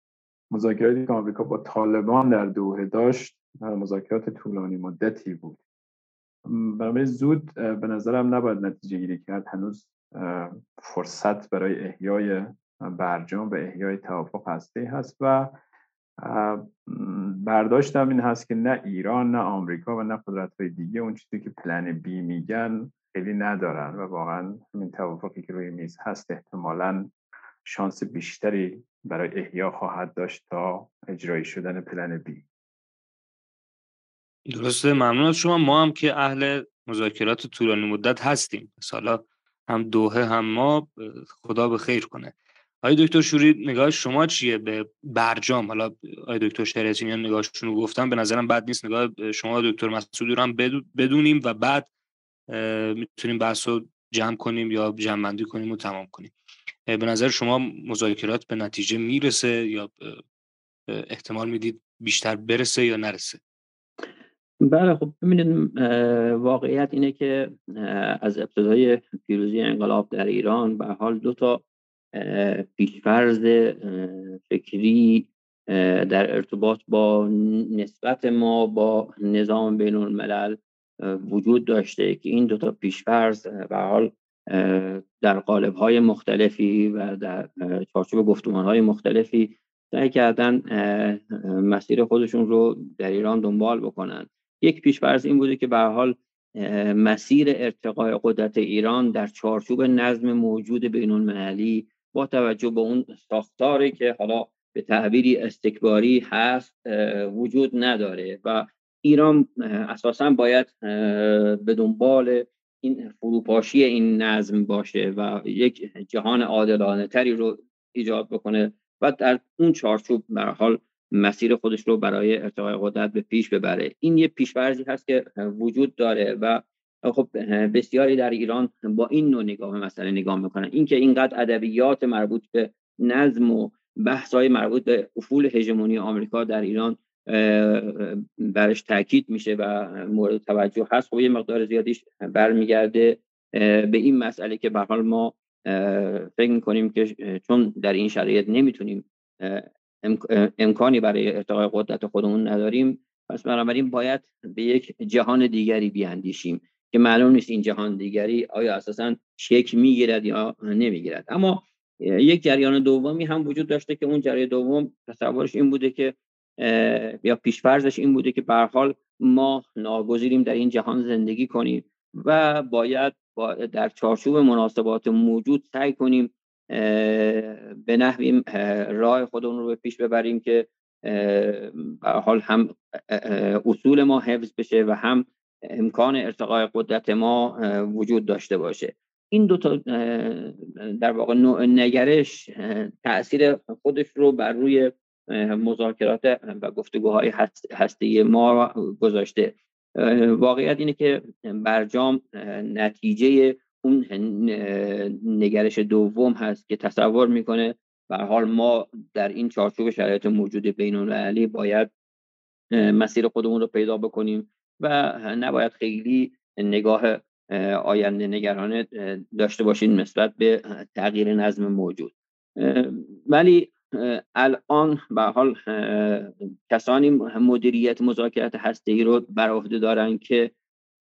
مذاکراتی که آمریکا با طالبان در دوحه داشت مذاکرات طولانی مدتی بود. برای زود به نظرم نباید نتیجه گیری کرد. هنوز فرصت برای احیای برجام و احیای توافق هسته هست و برداشتم این هست که نه ایران نه آمریکا و نه قدرت های دیگه اون چیزی که پلن بی میگن خیلی ندارن و واقعا همین توافقی که روی میز هست احتمالا شانس بیشتری برای احیا خواهد داشت تا اجرایی شدن پلن بی. درسته. ممنون از شما. ما هم که اهل مذاکرات طولانی مدت هستیم. مثلا هم دوهه هم ما خدا به خیر کنه. آقای دکتر شوری نگاه شما چیه به برجام؟ حالا آقای دکتر شریعتی نگاهشون رو گفتم به نظرم بد نیست. نگاه شما دکتر مسعود رو هم بدونیم و بعد می‌تونیم بحث رو جمع کنیم یا جمع کنیم و تمام کنیم. به نظر شما مذاکرات به نتیجه می‌رسه یا احتمال می‌دید بیشتر برسه یا نرسه؟ بله خب ببینید واقعیت اینه که از ابتدای پیروزی انقلاب در ایران به حال دو تا پیشفرز فکری در ارتباط با نسبت ما با نظام بین الملل وجود داشته که این دوتا پیشفرز به حال در قالب های مختلفی و در چارچوب گفتمان های مختلفی سعی کردن مسیر خودشون رو در ایران دنبال بکنن. یک پیشفرز این بوده که به حال مسیر ارتقای قدرت ایران در چارچوب نظم موجود بین المللی با توجه به اون ساختاری که حالا به تعبیری استکباری هست وجود نداره و ایران اساسا باید به دنبال این فروپاشی این نظم باشه و یک جهان عادلانه تری رو ایجاد بکنه و در اون چارچوب به حال مسیر خودش رو برای ارتقای قدرت به پیش ببره. این یه پیشورزی هست که وجود داره و خب بسیاری در ایران با این نوع نگاه مسئله نگاه می‌کنن. اینکه اینقدر ادبیات مربوط به نظم و بحث‌های مربوط به افول هژمونی آمریکا در ایران برش تاکید میشه و مورد توجه هست. خب یه مقدار زیادیش برمیگرده به این مسئله که به حال ما فکر می‌کنیم که چون در این شرایط نمی‌تونیم امکانی برای ارتقای قدرت خودمون نداریم پس بنابراین باید به یک جهان دیگری بیاندیشیم که معلوم نیست این جهان دیگری آیا اساسا شکل می‌گیرد یا نمی‌گیرد. اما یک جریان دومی هم وجود داشته که اون جریان دوم تصورش این بوده که یا پیشفرزش این بوده که به حال ما ناگزیریم در این جهان زندگی کنیم و باید در چارچوب مناسبات موجود سعی کنیم به نحوی راه خودمون رو به پیش ببریم که به حال هم اصول ما حفظ بشه و هم امکان ارتقای قدرت ما وجود داشته باشه. این دو تا در واقع نوع نگرش تاثیر خودش رو بر روی مذاکرات و گفتگوهای هسته ما گذاشته. واقعیت اینه که برجام نتیجه اون نگرش دوم هست که تصور می‌کنه. به حال ما در این چارچوب شرایط موجود بین المللی باید مسیر خودمون رو پیدا بکنیم و نباید خیلی نگاه آینده نگرانه داشته باشیم نسبت به تغییر نظم موجود. ولی الان به حال کسانی مدیریت مذاکرات هسته ای رو بر عهده دارن که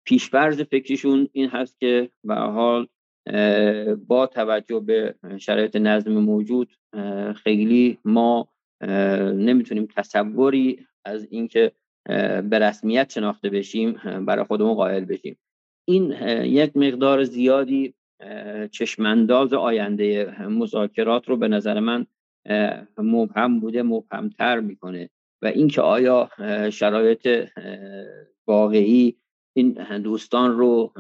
پیشفرض فکریشون این هست که به حال با توجه به شرایط نظم موجود خیلی ما نمی‌تونیم تصوری از اینکه به رسمیت شناخته بشیم برای خودمون قائل بشیم. این یک مقدار زیادی چشمانداز آینده مذاکرات رو به نظر من مبهم بوده مبهمتر می‌کنه. و اینکه آیا شرایط واقعی این دوستان رو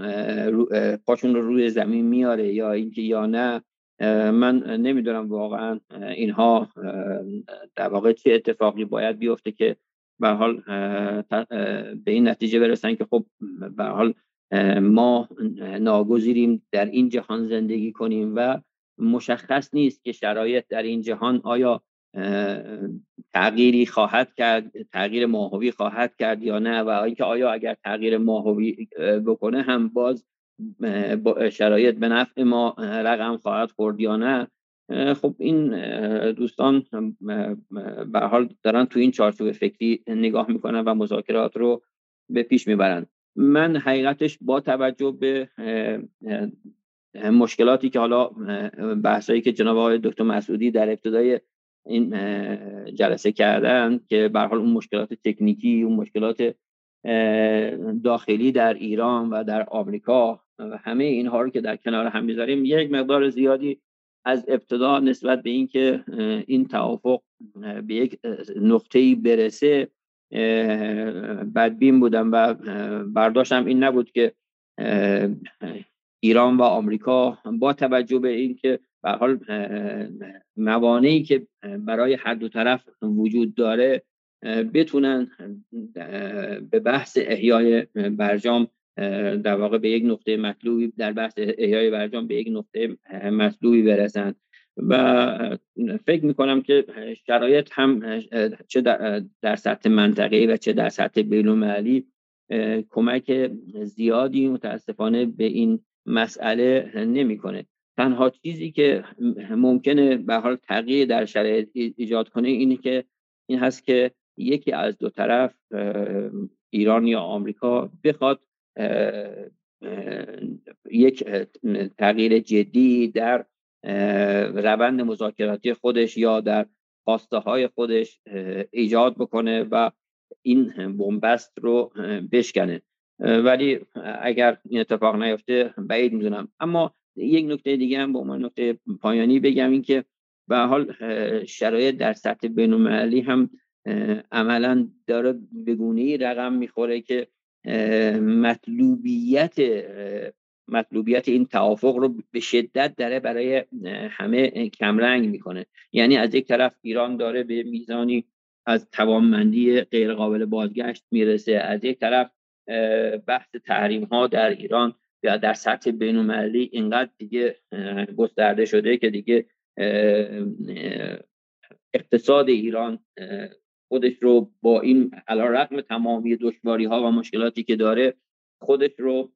پاشون رو روی زمین میاره یا اینکه یا نه من نمی‌دونم واقعا اینها در واقع چه اتفاقی باید بیفته که به حال به این نتیجه برسن که خب به حال ما ناگزیریم در این جهان زندگی کنیم و مشخص نیست که شرایط در این جهان آیا تغییری خواهد کرد تغییر ماهوی خواهد کرد یا نه و اینکه آیا اگر تغییر ماهوی بکنه هم باز شرایط به نفع ما رقم خواهد خورد یا نه. خب این دوستان به حال دارن تو این چارچوب فکری نگاه می‌کنن و مذاکرات رو به پیش می‌برن. من حقیقتش با توجه به مشکلاتی که حالا بحثایی که جناب آقای دکتر مسعودی در ابتدای این جلسه کردن که به حال اون مشکلات تکنیکی اون مشکلات داخلی در ایران و در آمریکا و همه اینها رو که در کنار هم می‌ذاریم یک مقدار زیادی از ابتدا نسبت به اینکه این توافق به یک نقطه‌ای برسه بدبین بودم و برداشتم این نبود که ایران و آمریکا با توجه به اینکه به حال موانعی که برای هر دو طرف وجود داره بتونن به بحث احیای برجام در واقع به یک نقطه مطلوبی در بحث احیای برجام به یک نقطه مطلوبی برسن. و فکر می‌کنم که شرایط هم چه در سطح منطقه و چه در سطح بینالمللی کمک زیادی متاسفانه به این مسئله نمی‌کنه. تنها چیزی که ممکنه به حال تغییر در شرایط ایجاد کنه اینه که این هست که یکی از دو طرف ایران یا آمریکا بخواد یک تغییر جدی در روند مذاکراتی خودش یا در خواسته های خودش ایجاد بکنه و این بنبست رو بشکنه. ولی اگر این اتفاق نیفته بعید می‌دونم. اما یک نکته دیگه هم به عنوان نکته پایانی بگم این که به حال شرایط در سطح بینالمللی هم عملا داره بگونه رقم می‌خوره که مطلوبیت مطلوبیت این توافق رو به شدت داره برای همه کمرنگ می‌کنه. یعنی از یک طرف ایران داره به میزانی از توانمندی غیر قابل بازگشت می‌رسه از یک طرف بحث تحریم ها در ایران یا در سطح بینالمللی اینقدر دیگه گسترده شده که دیگه اقتصاد ایران خودش رو با این علا رقم تمامی دشواری ها و مشکلاتی که داره خودش رو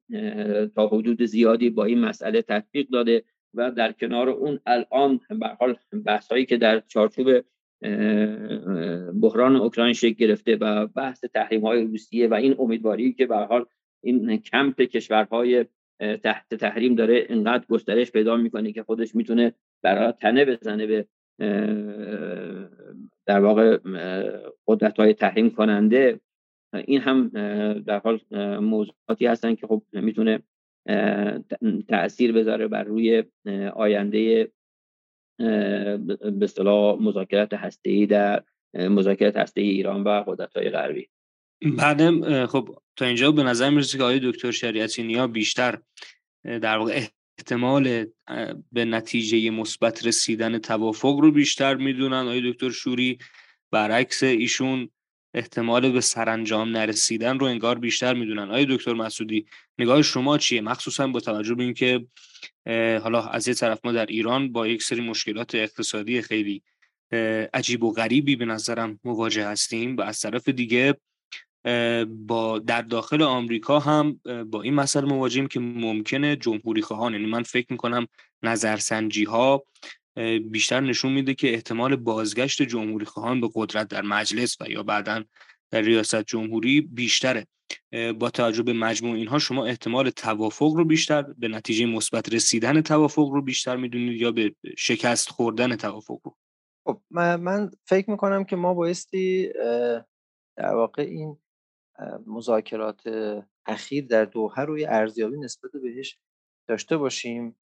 تا حدود زیادی با این مسئله تطبیق داده و در کنار اون الان به حال بحث هایی که در چارچوب بحران اوکراین شکل گرفته و بحث تحریم های روسیه و این امیدواری که به حال این کمپ کشورهای تحت تحریم داره اینقدر گسترش پیدا می‌کنه که خودش می‌تونه برای تنه بزنه به در واقع قدرت های تحریم کننده این هم در حال موضوعاتی هستن که خب می‌تونه تاثیر بذاره بر روی آینده به اصطلاح مذاکرات هسته‌ای در مذاکرات هسته ایران و قدرت های غربی. بعدم خب تا اینجا به نظر می‌رسه که آقای دکتر شریعتی نیا بیشتر در واقع احتمال به نتیجه مثبت رسیدن توافق رو بیشتر می‌دونن. آقای دکتر شوری برعکس ایشون احتمال به سرانجام نرسیدن رو انگار بیشتر می‌دونن. آیا دکتر مسعودی نگاه شما چیه؟ مخصوصا با توجه به اینکه حالا از یه طرف ما در ایران با یک سری مشکلات اقتصادی خیلی عجیب و غریبی به نظرم مواجه هستیم و از طرف دیگه با در داخل آمریکا هم با این مسئله مواجهیم که ممکنه جمهوری خواهان یعنی من فکر می‌کنم نظرسنجی ها بیشتر نشون میده که احتمال بازگشت جمهوری خواهان به قدرت در مجلس و یا بعدا در ریاست جمهوری بیشتره. با توجه به مجموع اینها شما احتمال توافق رو بیشتر به نتیجه مثبت رسیدن توافق رو بیشتر می‌دونید یا به شکست خوردن توافق رو؟ خب من فکر می‌کنم که ما بایستی در واقع این مذاکرات اخیر در دوحه روی ارزیابی نسبت بهش داشته باشیم.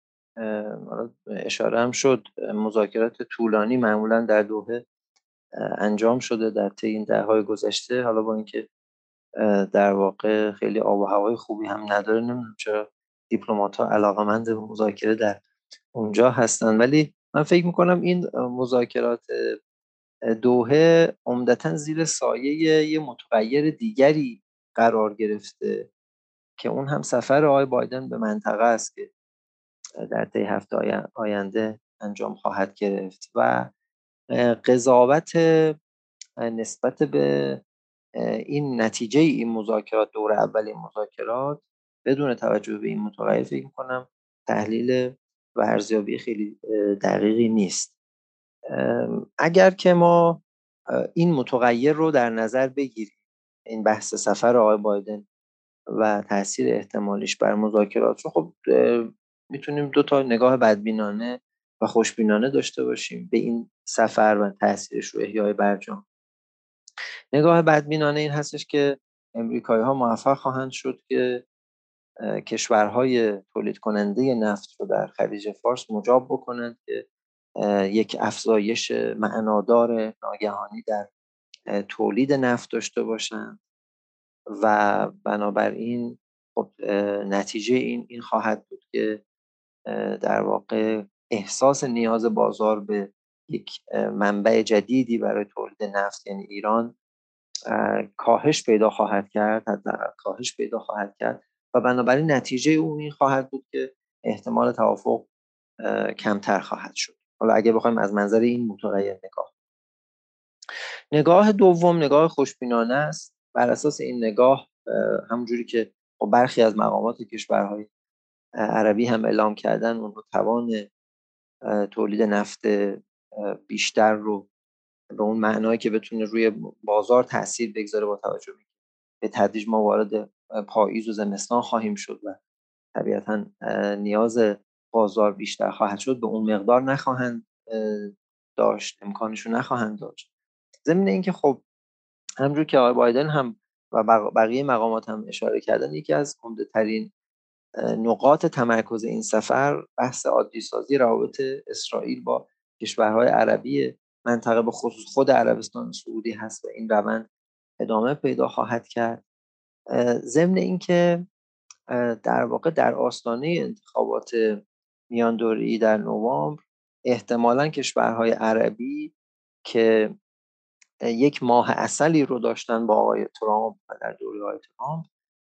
اشاره هم شد. مذاکرات طولانی معمولا در دوحه انجام شده در طی این دههای گذشته. حالا با اینکه در واقع خیلی آب و هوای خوبی هم نداره نمی‌دونم چرا دیپلمات ها علاقمند مذاکره در اونجا هستن ولی من فکر می‌کنم این مذاکرات دوهه عمدتا زیر سایه یه متغیر دیگری قرار گرفته که اون هم سفر آقای بایدن به منطقه است که در طی هفته آینده انجام خواهد گرفت و قضاوت نسبت به این نتیجه این مذاکرات دور اول این مذاکرات بدون توجه به این متغیر فکر کنم تحلیل و ارزیابی خیلی دقیقی نیست. اگر که ما این متغیر رو در نظر بگیریم این بحث سفر آقای بایدن و تاثیر احتمالیش بر مذاکرات رو خب می‌تونیم دو تا نگاه بدبینانه و خوشبینانه داشته باشیم به این سفر و تاثیرش رو احیای برجام. نگاه بدبینانه این هستش که امریکایی ها موفق خواهند شد که کشورهای تولید کننده نفت رو در خلیج فارس مجاب بکنند که یک افزایش معنادار ناگهانی در تولید نفت داشته باشند و بنابراین خب نتیجه این این خواهد بود که در واقع احساس نیاز بازار به یک منبع جدیدی برای تولید نفت یعنی ایران کاهش پیدا خواهد کرد حداقل کاهش پیدا خواهد کرد و بنابراین نتیجه اون این خواهد بود که احتمال توافق کمتر خواهد شد. حالا اگه بخوایم از منظر این متغیر نگاه نگاه دوم نگاه خوشبینانه است. بر اساس این نگاه همونجوری که خب برخی از مقامات کشورهای عربی هم اعلام کردن اون توان تولید نفت بیشتر رو به اون معنایی که بتونه روی بازار تاثیر بگذاره با توجه به تدریج ما وارد پاییز و زمستان خواهیم شد و طبیعتا نیاز بازار بیشتر خواهد شد. به اون مقدار نخواهند داشت امکانشو نخواهند داشت. ضمن اینکه خب همجور که آقای بایدن هم و بقیه مقامات هم اشاره کردن یکی از عمده ترین نقاط تمرکز این سفر بحث عادی سازی روابط اسرائیل با کشورهای عربی منطقه به خصوص خود عربستان سعودی هست و این روند ادامه پیدا خواهد کرد. ضمن اینکه در واقع در آستانه انتخابات میان دوری در نوامبر احتمالا کشورهای عربی که یک ماه اصلی رو داشتن با آقای ترامپ در دوره آقای ترامپ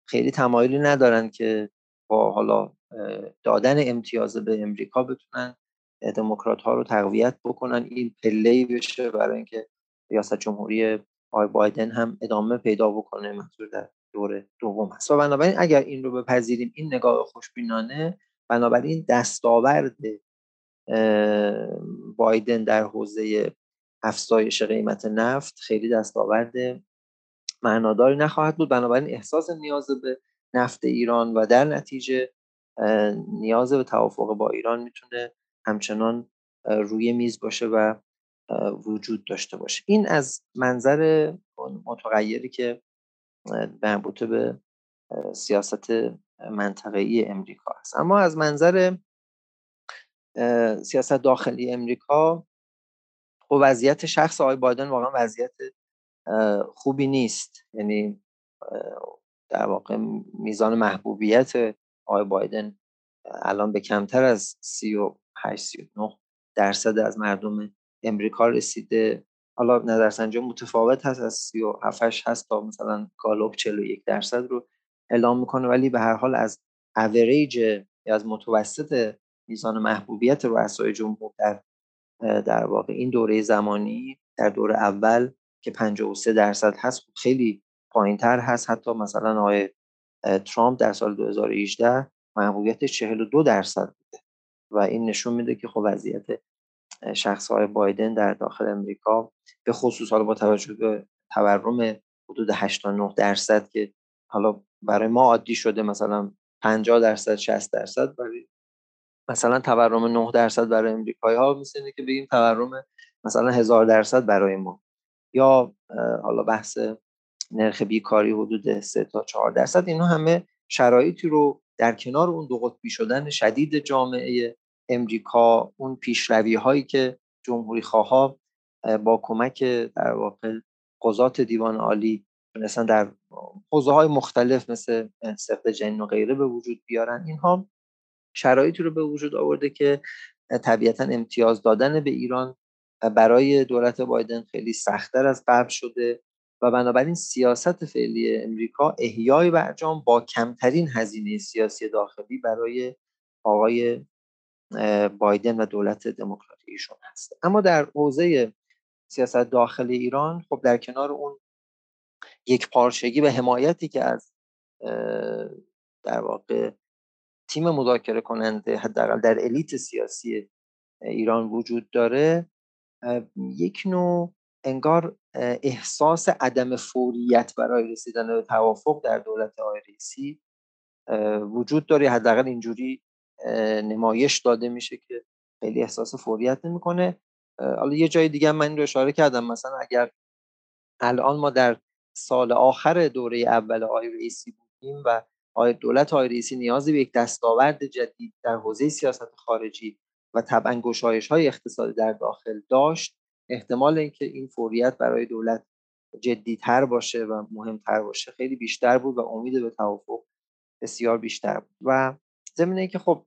خیلی تمایلی ندارن که با حالا دادن امتیاز به امریکا بتونن دموکرات ها رو تقویت بکنن این پله بشه برای اینکه ریاست جمهوری آقای بایدن هم ادامه پیدا بکنه منظور در دور دوم هست و بنابراین اگر این رو بپذیریم این نگاه خوشبینانه بنابراین دستاورد بایدن در حوزه افزایش قیمت نفت خیلی دستاورد معناداری نخواهد بود. بنابراین احساس نیاز به نفت ایران و در نتیجه نیاز به توافق با ایران می‌تونه همچنان روی میز باشه و وجود داشته باشه. این از منظر متغیری که مربوطه به سیاست منطقه‌ای امریکا است اما از منظر سیاست داخلی امریکا خب وضعیت شخص آقای بایدن واقعا وضعیت خوبی نیست. یعنی در واقع میزان محبوبیت آقای بایدن الان به کمتر از 38 39 درصد از مردم امریکا رسیده. حالا نظرسنجی متفاوت هست از 37 هست تا مثلا گالوب 41 درصد رو اعلام می‌کنه ولی به هر حال از اوریج یا از متوسط میزان محبوبیت رؤسای جمهور در در واقع این دوره زمانی در دوره اول که 53 درصد هست خیلی پایین تر هست. حتی مثلا آقای ترامپ در سال 2018 محبوبیتش 42 درصد بوده و این نشون میده که خب وضعیت شخص های بایدن در داخل امریکا به خصوص حالا با توجه به تورم حدود 89 درصد که حالا برای ما عادی شده مثلا 50 درصد 60 درصد برای مثلا تورم 9 درصد برای امریکایی ها مثل که بگیم تورم مثلا هزار درصد برای ما. یا حالا بحث نرخ بیکاری حدود 3 تا 4 درصد. اینا همه شرایطی رو در کنار اون دو قطبی شدن شدید جامعه امریکا اون پیشروی هایی که جمهوری خواه با کمک در واقع قضات دیوان عالی تونستن در حوزه های مختلف مثل سفت جنین و غیره به وجود بیارن. اینها شرایطی رو به وجود آورده که طبیعتا امتیاز دادن به ایران برای دولت بایدن خیلی سختتر از قبل شده. و بنابراین سیاست فعلی امریکا احیای برجام با کمترین هزینه سیاسی داخلی برای آقای بایدن و دولت دموکراتی ایشون هست. اما در حوزه سیاست داخل ایران خب در کنار اون یک پارچگی و حمایتی که از در واقع تیم مذاکره کننده حداقل در الیت سیاسی ایران وجود داره یک نوع انگار احساس عدم فوریت برای رسیدن به توافق در دولت آیریسی وجود داره. حداقل اینجوری نمایش داده میشه که خیلی احساس فوریت نمی‌کنه. حالا یه جای دیگه من این رو اشاره کردم. مثلا اگر الان ما در سال آخر دوره اول رئیسی بودیم و دولت آی رئیسی نیازی به یک دستاورد جدید در حوزه سیاست خارجی و طبعا گشایش های اقتصادی در داخل داشت احتمال اینکه این فوریت برای دولت جدیتر باشه و مهمتر باشه خیلی بیشتر بود و امید به توافق بسیار بیشتر بود. و ضمن که خب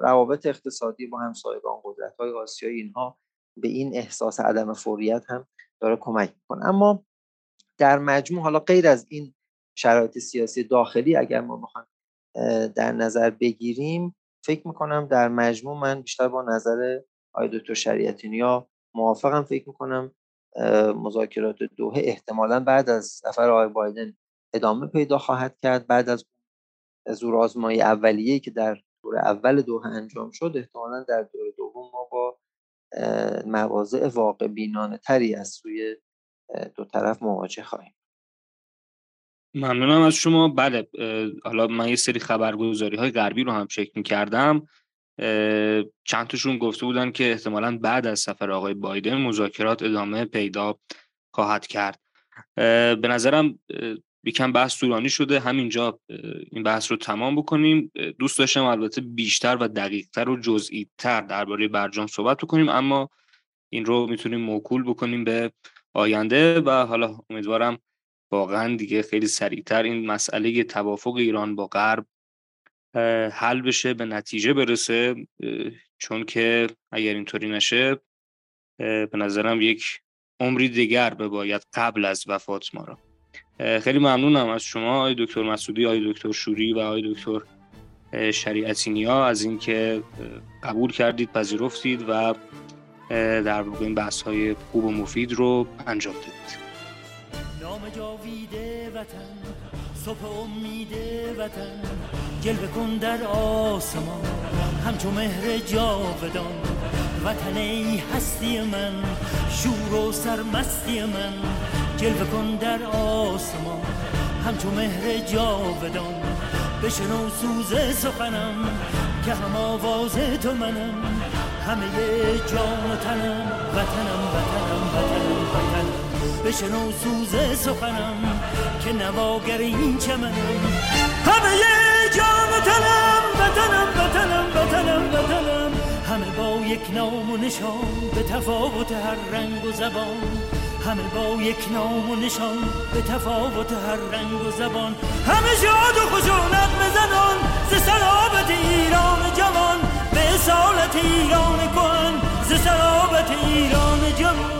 روابط اقتصادی با همسایگان قدرت های آسیایی اینها به این احساس عدم فوریت هم داره کمک می‌کنه. اما در مجموع حالا غیر از این شرایط سیاسی داخلی اگر ما بخوایم در نظر بگیریم فکر می‌کنم در مجموع من بیشتر با نظر آقای دکتر شریعتی نیا موافقم فکر می‌کنم مذاکرات دوحه احتمالا بعد از سفر آقای بایدن ادامه پیدا خواهد کرد. بعد از زورآزمایی اولیه‌ای که در دور اول دوحه انجام شد احتمالا در دور دوم ما با مواضع واقع بینانه تری از سوی دو طرف مواجه خواهیم. ممنونم از شما. بله حالا من یه سری خبرگزاری های غربی رو هم چک می کردم چند تاشون گفته بودن که احتمالا بعد از سفر آقای بایدن مذاکرات ادامه پیدا خواهد کرد. به نظرم یکم بحث طولانی شده. همینجا این بحث رو تمام بکنیم. دوست داشتم البته بیشتر و دقیقتر و جزئی تر درباره برجام صحبت بکنیم اما این رو می‌تونیم موکول بکنیم به آینده و حالا امیدوارم واقعا دیگه خیلی سریعتر این مسئله توافق ایران با غرب حل بشه به نتیجه برسه چون که اگر اینطوری نشه به نظرم یک عمری دیگر به باید قبل از وفات ما را. خیلی ممنونم از شما آقای دکتر مسعودی آقای دکتر شوری و آقای دکتر شریعتینیا از اینکه قبول کردید پذیرفتید و در واقع این بحث های خوب و مفید رو انجام دادید. نام جاویده وطن. صبح امید وطن جلوه کن در آسمان. همچو مهر جاودان وطن ای هستی من شور و سرمستی من. جلوه کن در آسمان همچو مهر جاودان. بشنو سوز سخنم که هم آواز تو منم. همه جان و تنم وطنم وطنم وطنم. بشنو سوز سخنم که نواگر این چمنم. همه جان و تنم وطنم وطنم وطنم وطنم. همه با یک نام و نشان به تفاوت هر رنگ و زبان. همه با یک نام و نشان به تفاوت هر رنگ و زبان. همه شاد و خشونت مزنان ز سلابت ایران جوان. به اصالت ایران کن ز سلابت ایران جوان.